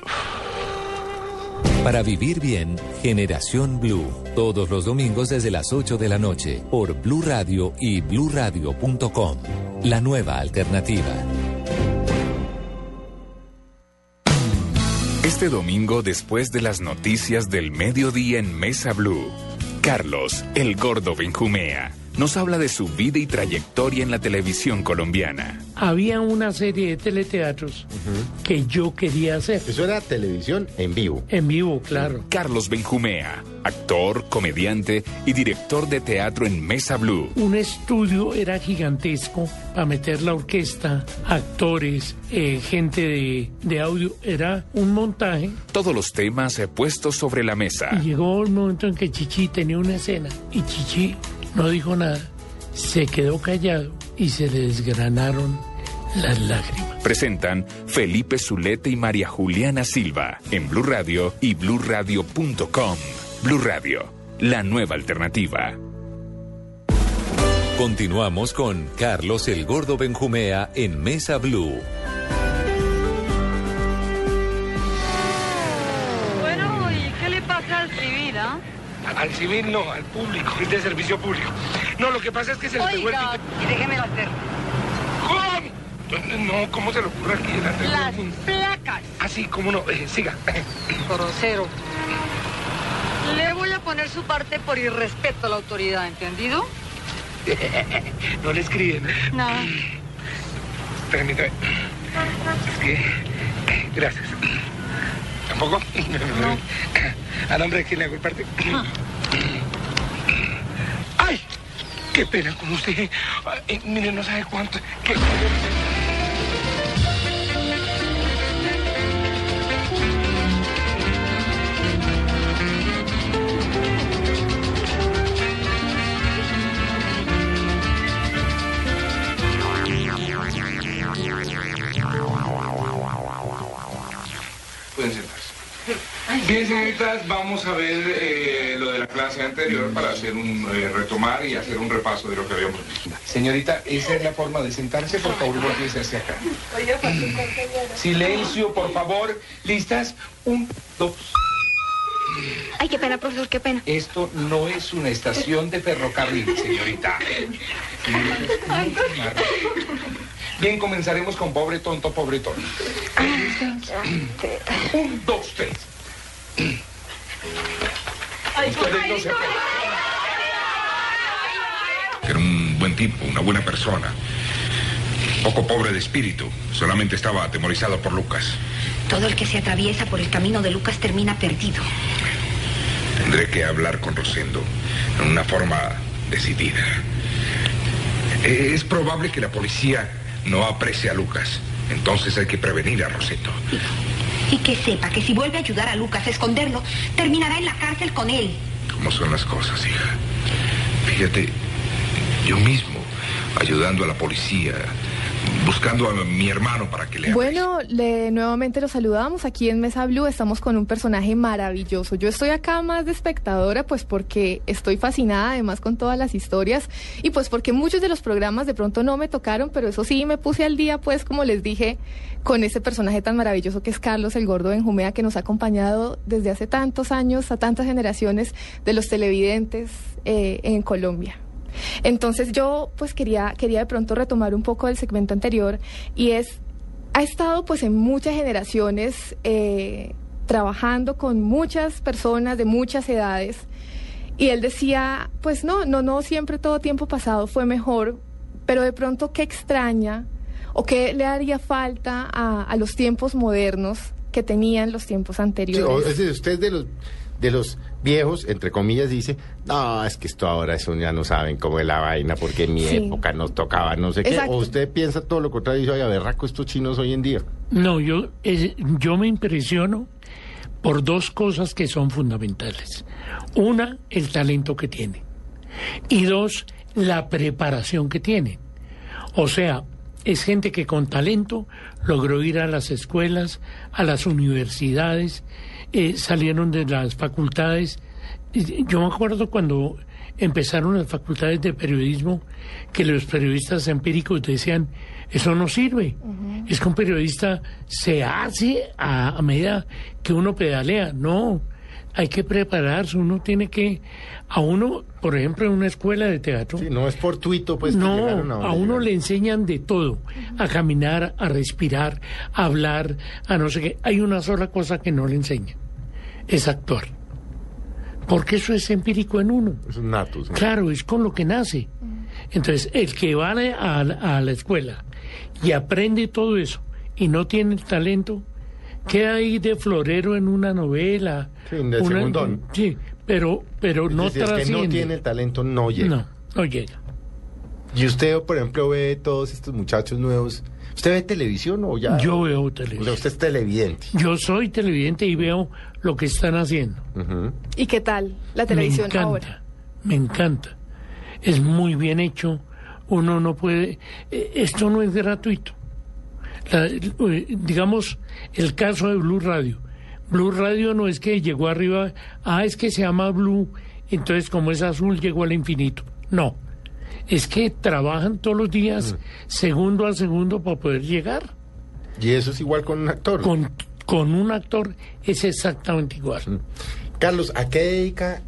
Para vivir bien, Generación Blue, todos los domingos desde las 8 de la noche, por Blue Radio y bluradio.com. La nueva alternativa. Este domingo, después de las noticias del mediodía en Mesa Blue, Carlos, el gordo Benjumea, nos habla de su vida y trayectoria en la televisión colombiana. Había una serie de teleteatros que yo quería hacer. Eso era televisión en vivo. En vivo, claro. Carlos Benjumea, actor, comediante y director de teatro en Mesa Blue. Un estudio era gigantesco para meter la orquesta, actores, eh, gente de, de audio. Era un montaje. Todos los temas puestos sobre la mesa. Y llegó el momento en que Chichi tenía una escena y Chichi no dijo nada, se quedó callado y se le desgranaron las lágrimas. Presentan Felipe Zulete y María Juliana Silva en Blue Radio y bluradio.com. Blue Radio, la nueva alternativa. Continuamos con Carlos el Gordo Benjumea en Mesa Blue. Al civil no, al público, es de servicio público. No, lo que pasa es que se le pegó el pique- y déjeme hacer. ¿Cómo? No, ¿cómo se le ocurre aquí delante de Las placas. Ah, sí, cómo no, eh, siga. Grosero. Le voy a poner su parte por irrespeto a la autoridad, ¿entendido? no le escriben. Nada. Permítame. Es que. Gracias. ¿Tampoco? ¿A nombre de quién le hago el parte? ¡Ay! ¡Qué pena con usted! Ay, mire, no sabe cuánto. ¿Qué? Bien, señoritas, vamos a ver eh, lo de la clase anterior para hacer un eh, retomar y hacer un repaso de lo que habíamos visto. Señorita, esa es la forma de sentarse, por favor, volvíese hacia acá. Silencio, por favor. ¿Listas? Un, dos. Ay, qué pena, profesor, qué pena. Esto no es una estación de ferrocarril, señorita. Bien, comenzaremos con pobre tonto, pobre tonto. Un, dos, tres. No se Era un buen tipo, una buena persona. Poco pobre de espíritu. Solamente estaba atemorizado por Lucas. Todo el que se atraviesa por el camino de Lucas termina perdido. Tendré que hablar con Rosendo en una forma decidida. Eh, Es probable que la policía no aprecie a Lucas. Entonces hay que prevenir a Rosendo. Y que sepa que si vuelve a ayudar a Lucas a esconderlo, terminará en la cárcel con él. ¿Cómo son las cosas, hija? Fíjate, yo mismo, ayudando a la policía, buscando a mi hermano para que le... Bueno, le, nuevamente los saludamos aquí en Mesa Blue. Estamos con un personaje maravilloso. Yo estoy acá más de espectadora, pues porque estoy fascinada además con todas las historias y pues porque muchos de los programas de pronto no me tocaron, pero eso sí me puse al día, pues como les dije, con ese personaje tan maravilloso que es Carlos el Gordo Benjumea, que nos ha acompañado desde hace tantos años a tantas generaciones de los televidentes eh, en Colombia. Entonces yo pues quería, quería de pronto retomar un poco del segmento anterior y es, ha estado pues en muchas generaciones eh, trabajando con muchas personas de muchas edades y él decía, pues no, no, no, siempre todo tiempo pasado fue mejor, pero de pronto qué extraña o qué le haría falta a, a los tiempos modernos que tenían los tiempos Sí, anteriores. o- es decir, usted de los de los viejos, entre comillas, dice, no, es que esto ahora eso ya no saben cómo es la vaina, porque en mi Sí. época nos tocaba no sé qué. O usted piensa todo lo contrario y dice, oye, berraco estos chinos hoy en día. No, yo, es- yo me impresiono por dos cosas que son fundamentales. Una, el talento que tienen. Y dos, la preparación que tienen. O sea, es gente que con talento logró ir a las escuelas, a las universidades, eh, salieron de las facultades. Yo me acuerdo cuando empezaron las facultades de periodismo que los periodistas empíricos decían, eso no sirve. Es que un periodista se hace a, a medida que uno pedalea. No, hay que prepararse, uno tiene que, a uno, por ejemplo, en una escuela de teatro. no es fortuito, pues. que No, llegaron a uno le enseñan de todo, a caminar, a respirar, a hablar, a no sé qué. Hay una sola cosa que no le enseñan, es actuar. Porque eso es empírico en uno. Es un natus. ¿no? Claro, es con lo que nace. Entonces, el que va a, a la escuela y aprende todo eso y no tiene el talento, queda ahí de florero en una novela. Sí, de una- segundón. Sí, pero, pero no decir, el que trasciende. no tiene el talento no llega. No, no llega. Y usted, por ejemplo, ve todos estos muchachos nuevos. ¿Usted ve televisión o ya? Yo veo O televisión. sea, usted es televidente. Yo soy televidente y veo lo que están haciendo. ¿Y qué tal la televisión me encanta, ahora? Me encanta. Es muy bien hecho. Uno no puede. eh, Esto no es gratuito. La- eh, digamos, el caso de Blue Radio. Blue Radio no es que llegó arriba, ah, es que se llama Blue, entonces como es azul llegó al infinito. No. Es que trabajan todos los días, segundo a segundo, para poder llegar. Y eso es igual con un actor. Con, con un actor es exactamente igual. Carlos, ¿a qué dedica,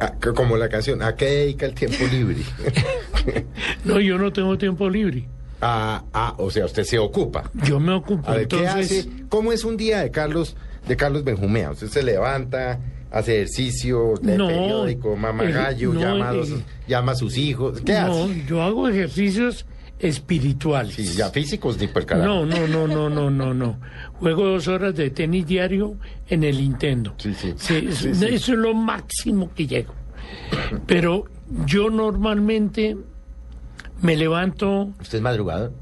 a- como la canción, ¿a qué dedica el tiempo libre? No, yo no tengo tiempo libre. Ah, ah, o sea, usted se ocupa. Yo me ocupo. A ver, ¿qué hace? ¿Cómo es un día de Carlos, de Carlos Benjumea? Usted se levanta, hace ejercicio, lee No, periódico, mama gallo, no, llama, a los- llama a sus hijos. ¿Qué no, hace? yo hago ejercicios espirituales. Sí, ya físicos ni por carajo. No, no, no, no, no, no, no. Juego dos horas de tenis diario en el Nintendo. Sí, sí. Eso es lo máximo que llego. Pero yo normalmente me levanto, ¿Usted es madrugador?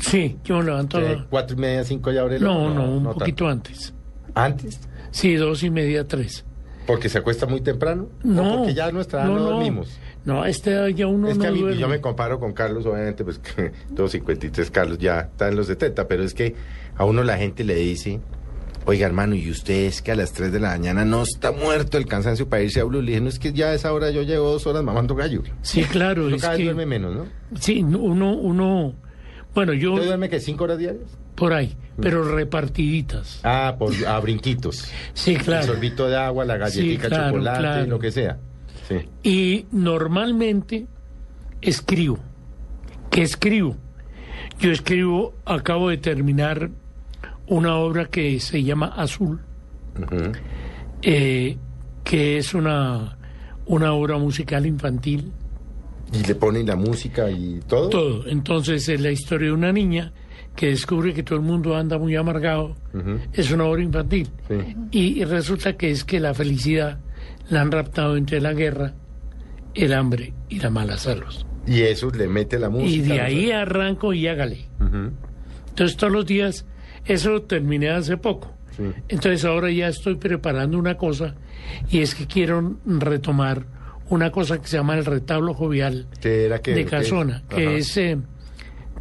sí, yo me levanto. a ¿Qué, la- ¿Cuatro y media, cinco ya abre No, ojo? no, un poquito antes. ¿Antes? Sí, dos y media, tres. ¿Porque se acuesta muy temprano? ¿O No. porque ya a nuestra edad no, dormimos? No, edad ya uno es que no a mí, duerme. yo me comparo con Carlos, obviamente, pues que todos 53 Carlos ya está en los 70, pero es que a uno la gente le dice, oiga hermano, ¿y usted es que a las 3 de la mañana no está muerto el cansancio para irse a Blue? Le dije, no, es que ya a esa hora yo llevo dos horas mamando gallo. Sí, claro, Uno es cada vez que... duerme menos, ¿no? Sí, uno, uno... Bueno, yo... ¿Usted duerme que cinco horas diarias? Por ahí, pero repartiditas. Ah, por, a brinquitos. Sí, El claro. sorbito de agua, la galletita, Sí, claro, chocolate, claro. lo que sea. Sí. Y normalmente escribo. ¿Qué escribo? Yo escribo, acabo de terminar una obra que se llama Azul, eh, que es una, una obra musical infantil. Y le ponen la música y todo. Todo. Entonces es la historia de una niña que descubre que todo el mundo anda muy amargado. Es una obra infantil. Sí. Y resulta que es que la felicidad la han raptado entre la guerra, el hambre y la mala salud. Y eso le mete la música. Y de ahí arranco y hágale. Entonces todos los días, eso lo terminé hace poco. Sí. Entonces ahora ya estoy preparando una cosa y es que quiero retomar una cosa que se llama el retablo jovial ¿Qué era que de Casona, que es eh,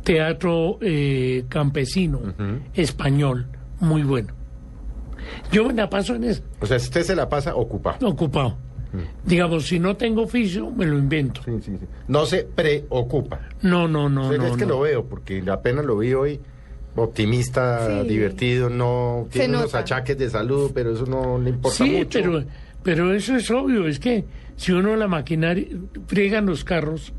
teatro eh, campesino español, muy bueno. Yo me la paso en eso, O sea, usted se la pasa ocupado. ocupado. Digamos, si no tengo oficio, me lo invento. Sí, sí, sí. No se preocupa. No, no, no, es que lo veo, porque apenas lo vi hoy. Optimista, Sí. divertido, no tiene unos achaques de salud, pero eso no le importa Sí, mucho. pero, pero eso es obvio, es que si uno la maquinaria, friegan los carros,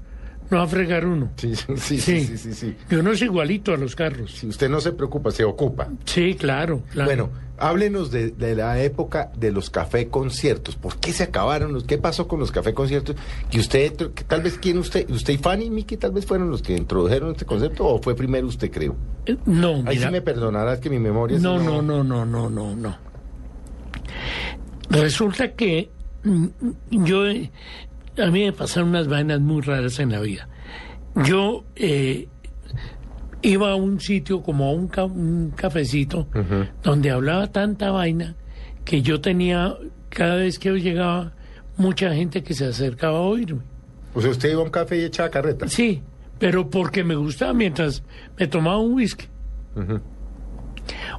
no va a fregar uno. Sí, sí, sí, Sí. sí, sí. Y uno es igualito a los carros. Si usted no se preocupa, se ocupa. Sí, claro. claro. Bueno, háblenos de, de la época de los café conciertos. ¿Por qué se acabaron? los ¿Qué pasó con los café conciertos? Que usted, que tal vez, ¿quién usted? ¿Usted y Fanny y Miki tal vez fueron los que introdujeron este concepto o fue primero usted, creo? Eh, no, Ahí mira, sí me perdonarás que mi memoria... no, no, no, no, no, no, no. Resulta que mm, yo, eh, a mí me pasaron unas vainas muy raras en la vida. Yo eh, iba a un sitio como a un, ca- un cafecito donde hablaba tanta vaina que yo tenía, cada vez que yo llegaba, mucha gente que se acercaba a oírme. O sea, usted iba a un café y echaba carreta. Sí, pero porque me gustaba mientras me tomaba un whisky.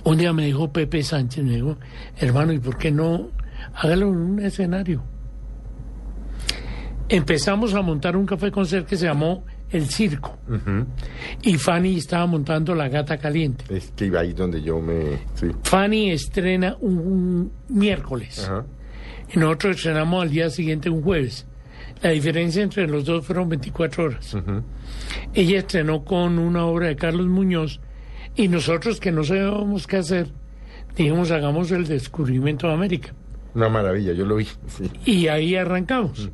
Un día me dijo Pepe Sánchez, me dijo, hermano, ¿y por qué no hágalo en un escenario? Empezamos a montar un café concert que se llamó El Circo. Y Fanny estaba montando La Gata Caliente. Es que iba ahí donde yo me... Sí. Fanny estrena un, un miércoles. Y nosotros estrenamos al día siguiente un jueves. La diferencia entre los dos fueron 24 horas. Ella estrenó con una obra de Carlos Muñoz y nosotros que no sabíamos qué hacer, dijimos hagamos el descubrimiento de América. Una maravilla, yo lo vi. Sí. Y ahí arrancamos.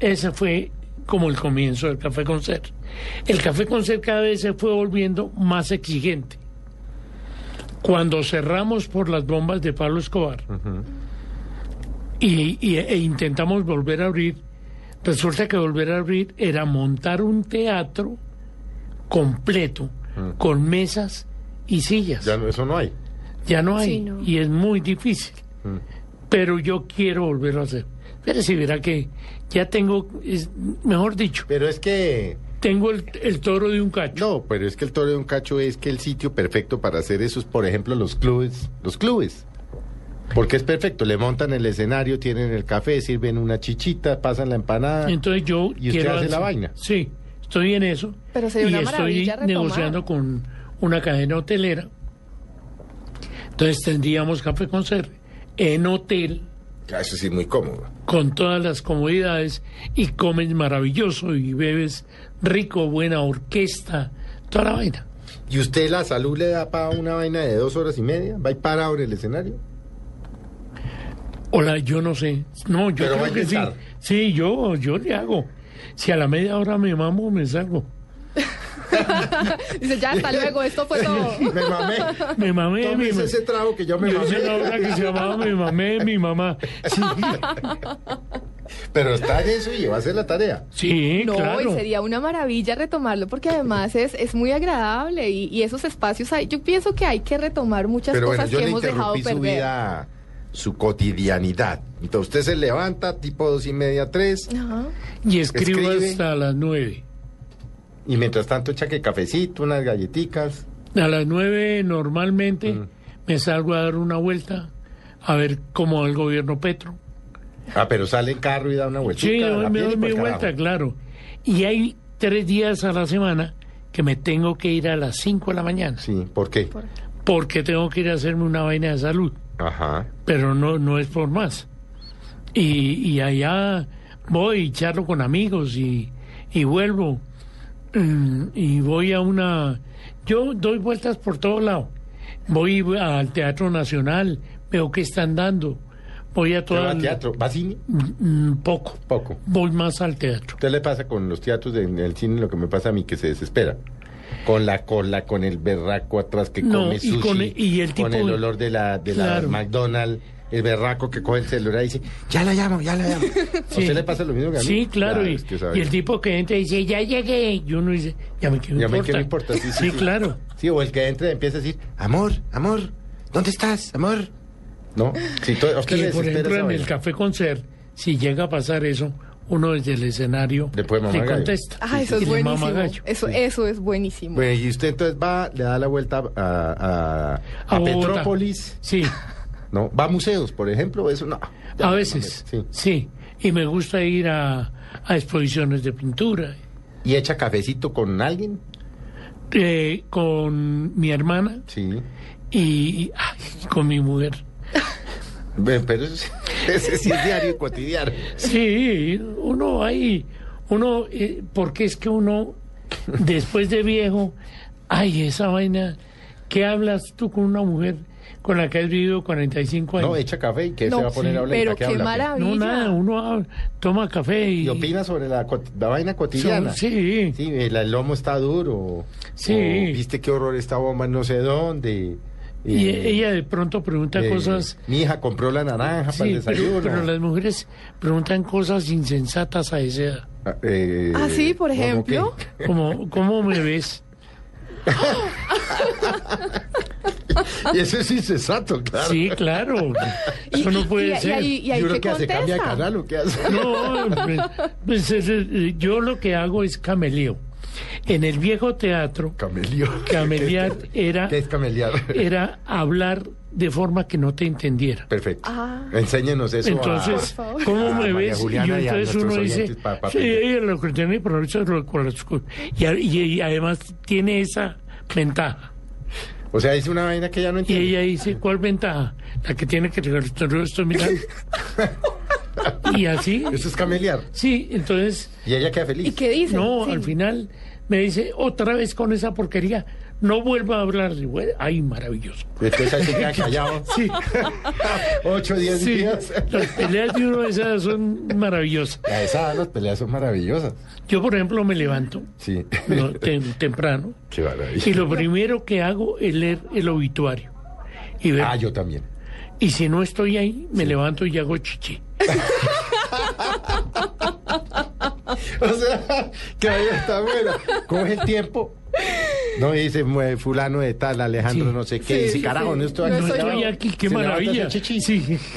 Esa fue como el comienzo del café con ser. El café con ser cada vez se fue volviendo más exigente. Cuando cerramos por las bombas de Pablo Escobar y, y- e intentamos volver a abrir, resulta que volver a abrir era montar un teatro completo con mesas y sillas. Ya no, eso no hay. Ya no hay Sí, no. y es muy difícil. Pero yo quiero volverlo a hacer. Pero si verá que ya tengo, es- mejor dicho, Pero es que... tengo el, el toro de un cacho. No, pero es que el toro de un cacho es que el sitio perfecto para hacer eso es, por ejemplo, los clubes. Los clubes. Porque es perfecto, le montan el escenario, tienen el café, sirven una chichita, pasan la empanada. Entonces yo y usted quiero hace la vaina. Sí, estoy en eso. Pero sería y una estoy retomar. negociando con una cadena hotelera. Entonces tendríamos café con ser en hotel Eso sí es muy cómodo. con todas las comodidades y comes maravilloso y bebes rico, buena orquesta, toda la vaina. ¿Y usted la salud le da para una vaina de dos horas y media? ¿Va y parado en el escenario? Hola, yo no sé. No, yo Pero va creo a que sí. Sí, yo, yo le hago. Si a la media hora me mamo, me salgo. Dice, ya, hasta luego, esto fue todo. Me mamé. Me mamé. Me- ese trago que yo me Yo mamé. hice una obra que se llamaba Me mamé, mi mamá. Sí, Pero está en eso y va a hacer la tarea. sí No, claro. y sería una maravilla retomarlo porque además es, es muy agradable y, y esos espacios hay, yo pienso que hay que retomar muchas Pero bueno, cosas yo que le hemos dejado interrumpí su perder. vida, su cotidianidad. Entonces usted se levanta tipo dos y media, tres, Ajá. Y escribo escribe. hasta las nueve. Y mientras tanto echa que cafecito, unas galletitas. A las nueve normalmente Mm. me salgo a dar una vuelta a ver cómo va el gobierno Petro. Ah, pero sale en carro y da una vueltita. Sí, la me doy mi carajo. vuelta, claro. Y hay tres días a la semana que me tengo que ir a las cinco de la mañana. Sí, ¿por qué? Porque tengo que ir a hacerme una vaina de salud. Ajá. pero no, no es por más. Y, y allá voy y charlo con amigos y, y vuelvo. Mm, Y voy a una... Yo doy vueltas por todo lado. Voy al Teatro Nacional, veo que están dando. Voy a ¿Usted va todo... al teatro? ¿Va cine? poco. Poco. Voy más al teatro. ¿Qué le pasa con los teatros de- en el cine lo que me pasa a mí que se desespera? Con la cola, con el berraco atrás que No, come y sushi, con el- y el con el olor de la, de Claro. la McDonald's, el berraco que coge el celular y dice, ya la llamo, ya la llamo. ¿A Sí. usted le pasa lo mismo que a mí? Sí, claro. y, es que sabe. y el tipo que entra y dice, ya llegué. Y uno dice, ya me, ¿qué me Ya me importa? que no importa, sí, sí, sí. claro. Sí, o el que entra y empieza a decir, amor, amor, ¿dónde estás, amor? No, si to- a usted Y le por ejemplo, en el café concert, si llega a pasar eso, uno desde el escenario Le puede mamar gallo. contesta. Ah, eso es buenísimo. Eso, eso es buenísimo. Bueno, y usted entonces va, le da la vuelta a, a, a A Bogotá. Petrópolis, Sí, ¿no? Va a museos, por ejemplo, eso no. a veces. Sí. Sí. Y me gusta ir a, a exposiciones de pintura. ¿Y echa cafecito con alguien? eh, con mi hermana Sí. y ay, con mi mujer. Pero ese, ese sí es diario y cotidiano. Sí, uno ahí, uno, eh, porque es que uno, después de viejo, ay, esa vaina, ¿qué hablas tú con una mujer con la que has vivido 45 años? No, echa café y que No, se va a poner sí, a hablar. ¿y pero qué habla? maravilla. No, nada, uno habla- toma café y... Y opina sobre la, la vaina cotidiana. Sí. Sí, el, el lomo está duro. Sí. o Viste qué horror esta bomba no sé dónde. Y eh, ella de pronto pregunta eh, cosas... Mi hija compró la naranja para el Sí, pero, desayuno. pero las mujeres preguntan cosas insensatas a esa edad. Ah, eh, Ah, sí, por ¿cómo ejemplo. Como, ¿Cómo me ves? Y eso es insensato, claro. Sí, claro. Eso no puede y- y ser. ahí- y ahí uno qué qué hace? ¿Cambia de canal o qué hace? No, pues, pues, es- es- yo lo que hago es cameleo. En el viejo teatro, Camelio. camelear era, ¿Qué es cameliar? era hablar de forma que no te entendiera. Perfecto. Ah. Enséñenos eso. Entonces, a- ¿cómo me ves? Juliana y y a entonces uno dice, oyentes pa- pa sí, ella lo que tiene, pero eso es lo- y, y- y además tiene esa ventaja. O sea, dice una vaina que ya no Y entiende. ella dice, ¿cuál ventaja? La que tiene que estoy mirando. y así, Eso es cameliar. sí, entonces, Y ella queda feliz. ¿Y qué dice? no, Sí. al final me dice, otra vez con esa porquería. No vuelva a hablar. Ay, maravilloso. Después ahí se queda callado. Sí. 8, 10 Sí, días. Las peleas de uno de esas son maravillosas. A esa las peleas son maravillosas. Yo, por ejemplo, me levanto Sí. no, tem- temprano Qué maravilla. y lo primero que hago es leer el obituario. Y ver, Ah, yo también. y si no estoy ahí, me levanto y hago chichi. O sea, que ahí está bueno. Coge el tiempo. No y dice fulano de tal, Alejandro, Sí. no sé qué. Sí, carajo, no estoy No aquí. estoy Estoy aquí, qué maravilla. Sí.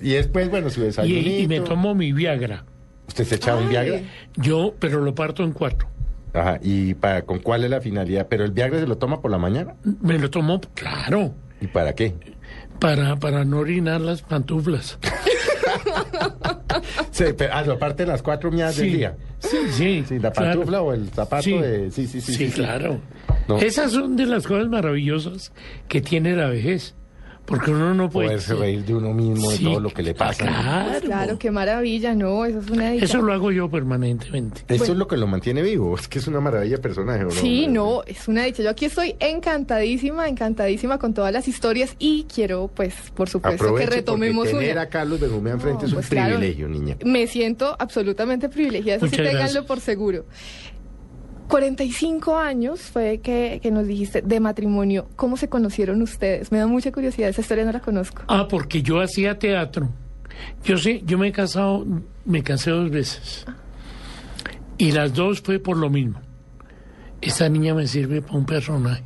Y después, bueno, su Y, desayunito. y me tomo mi Viagra. ¿Usted se echaba un Viagra? Yo, pero lo parto en cuatro. Ajá. ¿Y para, con cuál es la finalidad? ¿Pero el Viagra se lo toma por la mañana? Me lo tomo, claro, ¿Y para qué? para, para no orinar las pantuflas. Sí, pero, ah, aparte de las cuatro mías del Sí. día. Sí, sí. Sí, la claro. pantufla o el zapato Sí. de... Sí, sí, sí. Sí, claro. No. Esas son de las cosas maravillosas que tiene la vejez. Porque uno no puede. Poderse reír de uno mismo, Sí, de todo lo que le pasa. Claro. Pues claro, qué maravilla, ¿no? Eso es una dicha. Eso lo hago yo permanentemente. Eso es lo que lo mantiene vivo. Es que es una maravilla de personaje, ¿o ¿no? Sí, no, es una dicha. Yo aquí estoy encantadísima, encantadísima con todas las historias y quiero, pues, por supuesto, Aproveche que retomemos porque tener una. a Carlos Benjumea enfrente es un pues claro. privilegio, niña. Me siento absolutamente privilegiada, eso sí Muchas ténganlo gracias. por seguro. 45 años fue que, que nos dijiste de matrimonio. ¿Cómo se conocieron ustedes? Me da mucha curiosidad, esa historia no la conozco. Ah, porque yo hacía teatro. Yo sí, yo me he casado, me casé dos veces. Y las dos fue por lo mismo. Esta niña me sirve para un personaje.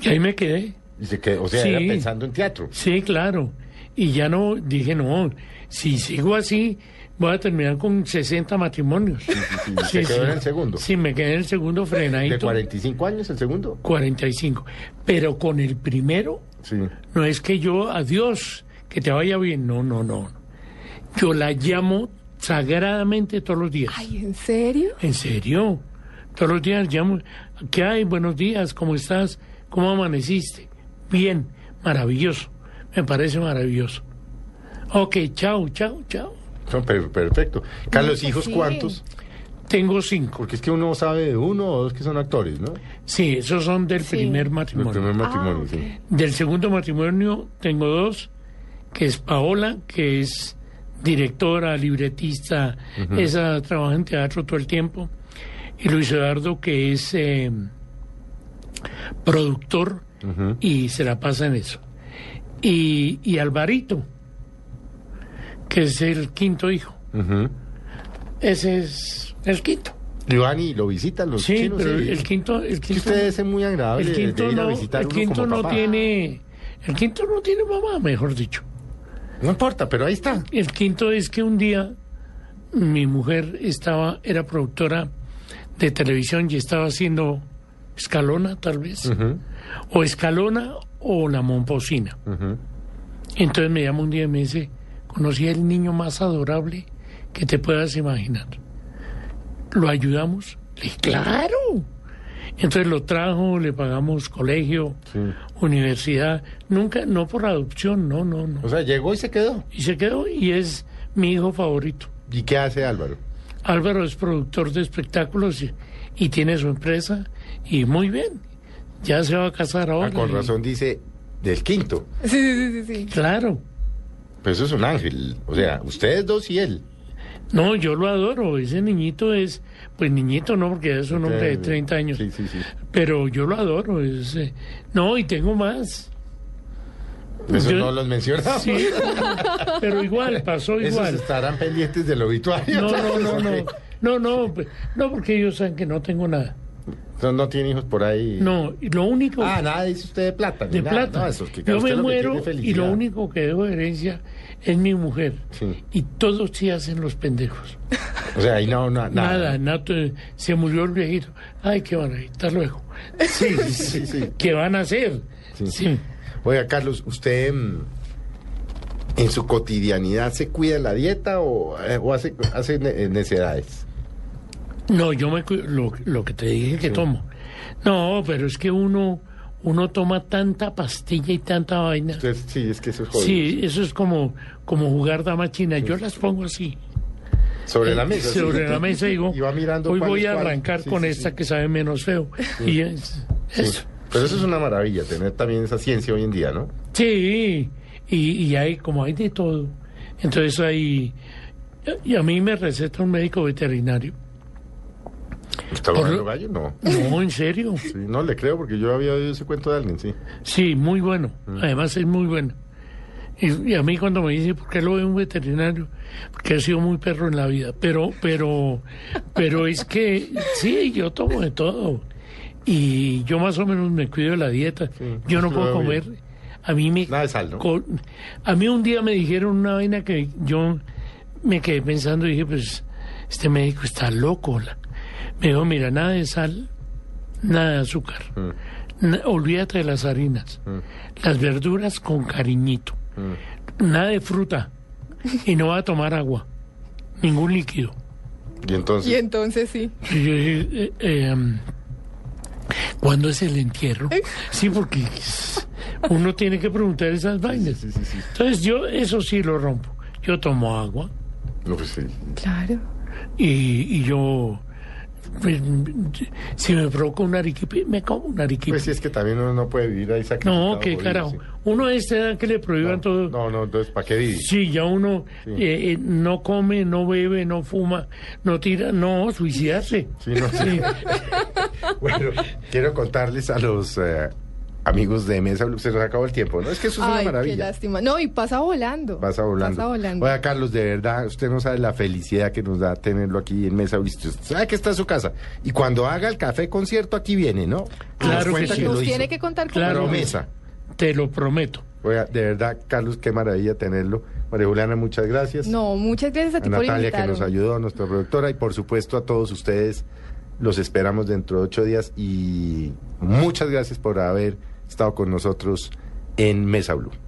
Y ahí me quedé. Dice que, o sea, Sí. era pensando en teatro. Sí, claro. Y ya no, dije, no, si sigo así, voy a terminar con 60 matrimonios. ¿Se quedó en el segundo? Sí, me quedé en el segundo ¿De frenadito. 45 años el segundo? 45. Pero con el primero, Sí. no es que yo, adiós, que te vaya bien. No, no, no. Yo la llamo sagradamente todos los días. Ay, ¿en serio? ¿En serio? Todos los días llamo. ¿Qué hay? Buenos días, ¿cómo estás? ¿Cómo amaneciste? Bien, maravilloso. Me parece maravilloso. Ok, chao, chao, chao. No, perfecto. Carlos, ¿hijos sí. cuántos? Tengo cinco. Porque es que uno sabe de uno o dos que son actores, ¿no? Sí, esos son del Sí. primer matrimonio. primer matrimonio, Ah, sí. Del segundo matrimonio tengo dos, que es Paola, que es directora, libretista, esa trabaja en teatro todo el tiempo, y Luis Eduardo, que es eh, productor y se la pasa en eso. Y, y Alvarito, que es el quinto hijo. Ese es el quinto. Giovanni, ¿lo visitan los Sí, chinos? pero Sí. el quinto, el Es que quinto, usted es muy agradable el quinto de ir a no, visitar el uno quinto como no papá. tiene, el quinto no tiene mamá, mejor dicho. No importa, pero ahí está. El quinto es que un día mi mujer estaba, era productora de televisión y estaba haciendo Escalona, tal vez, o Escalona o La Momposina. Entonces me llama un día y me dice, conocí al niño más adorable que te puedas imaginar. ¿Lo ayudamos? Le dije, claro. Entonces lo trajo, le pagamos colegio, Sí. universidad, nunca, no por adopción, no, no, no. O sea, llegó y se quedó. Y se quedó y es mi hijo favorito. ¿Y qué hace Álvaro? Álvaro es productor de espectáculos y, y tiene su empresa y muy bien. Ya se va a casar ahora. Ah, con razón dice del quinto. Sí, sí, sí, sí. Claro. Pero eso es un ángel. O sea, ustedes dos y él. No, yo lo adoro. Ese niñito es, pues niñito no, porque es un hombre de 30 años. Sí, sí, sí. Pero yo lo adoro. es, eh, no, y tengo más. Eso Yo- no los mencionamos. Sí, pero igual, pasó Esos igual. estarán pendientes del obituario. No, no, no, no. No, no, pues, no, porque ellos saben que no tengo nada. No, no tiene hijos por ahí. No, y lo único. Ah, nada dice usted de plata. de nada. plata. No, eso es que Yo me muero y lo único que debo de herencia es mi mujer. Sí. Y todos sí hacen los pendejos. O sea, ahí no, no Nada, nada. nada, se murió el viejito. Ay, qué van a ir, hasta luego. Sí, sí, sí. ¿Qué van a hacer? Sí. Sí. Oiga, Carlos, ¿usted mm, en su cotidianidad se cuida la dieta o, eh, o hace, hace ne- necedades? No, yo me lo, lo que te dije que tomo. No, pero es que uno uno toma tanta pastilla y tanta vaina. Entonces, sí, es que eso es jodido. Sí, eso es como como jugar dama china. Yo las pongo así. Sobre la eh, mesa, sí. Sobre la mesa digo, Y va mirando hoy voy a arrancar Sí, con sí, esta que sabe menos feo. Y es- Sí. eso. Pero eso es una maravilla, tener también esa ciencia hoy en día, ¿no? Sí, y, y hay, como hay de todo, entonces hay, y a mí me receta un médico veterinario. ¿Está Por- hablando gallo? No. No, en serio. Sí, no le creo porque yo había oído ese cuento de alguien, sí. Sí, muy bueno. Mm. Además es muy bueno. Y, y a mí cuando me dice, ¿por qué lo ve un veterinario? Porque he sido muy perro en la vida. Pero, pero, pero es que sí, yo tomo de todo. Y yo más o menos me cuido de la dieta. yo no puedo comer. bien. A mí me... Nada de sal, ¿no? a mí un día me dijeron una vaina que yo me quedé pensando y dije, pues, este médico está loco. la- Me dijo, mira, nada de sal, nada de azúcar. Mm. Na- olvídate de las harinas. Las verduras con cariñito. Nada de fruta. Y no va a tomar agua. Ningún líquido. Y entonces. Y entonces sí. Y yo dije, eh, eh, um, ¿Cuándo es el entierro? Sí, porque uno tiene que preguntar esas vainas. Entonces yo eso sí lo rompo. Yo tomo agua No, pues sí. Claro. y, y yo... pues, si me provoca un arequipe, me como un arequipe. Pues sí, es que también uno no puede vivir ahí sacrificado. no, qué carajo. ello, Uno edad que le prohíban todo... sí. No, no, entonces, ¿para qué vivir? Sí, ya uno eh, eh, no come, no bebe, no fuma, no tira, no, suicidarse. Sí, no, sí. Bueno, quiero contarles a los eh, amigos de Mesa Blue, se nos acabó el tiempo, ¿no? Es que eso es Ay, una qué maravilla. lástima. No, y pasa volando. Pasa volando. Pasa volando. Oiga, Carlos, de verdad, usted no sabe la felicidad que nos da tenerlo aquí en Mesa Blue. Usted sabe que está en su casa. Y cuando haga el café concierto, aquí viene, ¿no? Claro que sí. Nos tiene que contar cómo Claro. Promesa. Te lo prometo. Oiga, de verdad, Carlos, qué maravilla tenerlo. María Juliana, muchas gracias. No, muchas gracias a ti a por Natalia que nos ayudó, nuestra productora, y por supuesto a todos ustedes. Los esperamos dentro de ocho días y muchas gracias por haber estado con nosotros en Mesa Blue.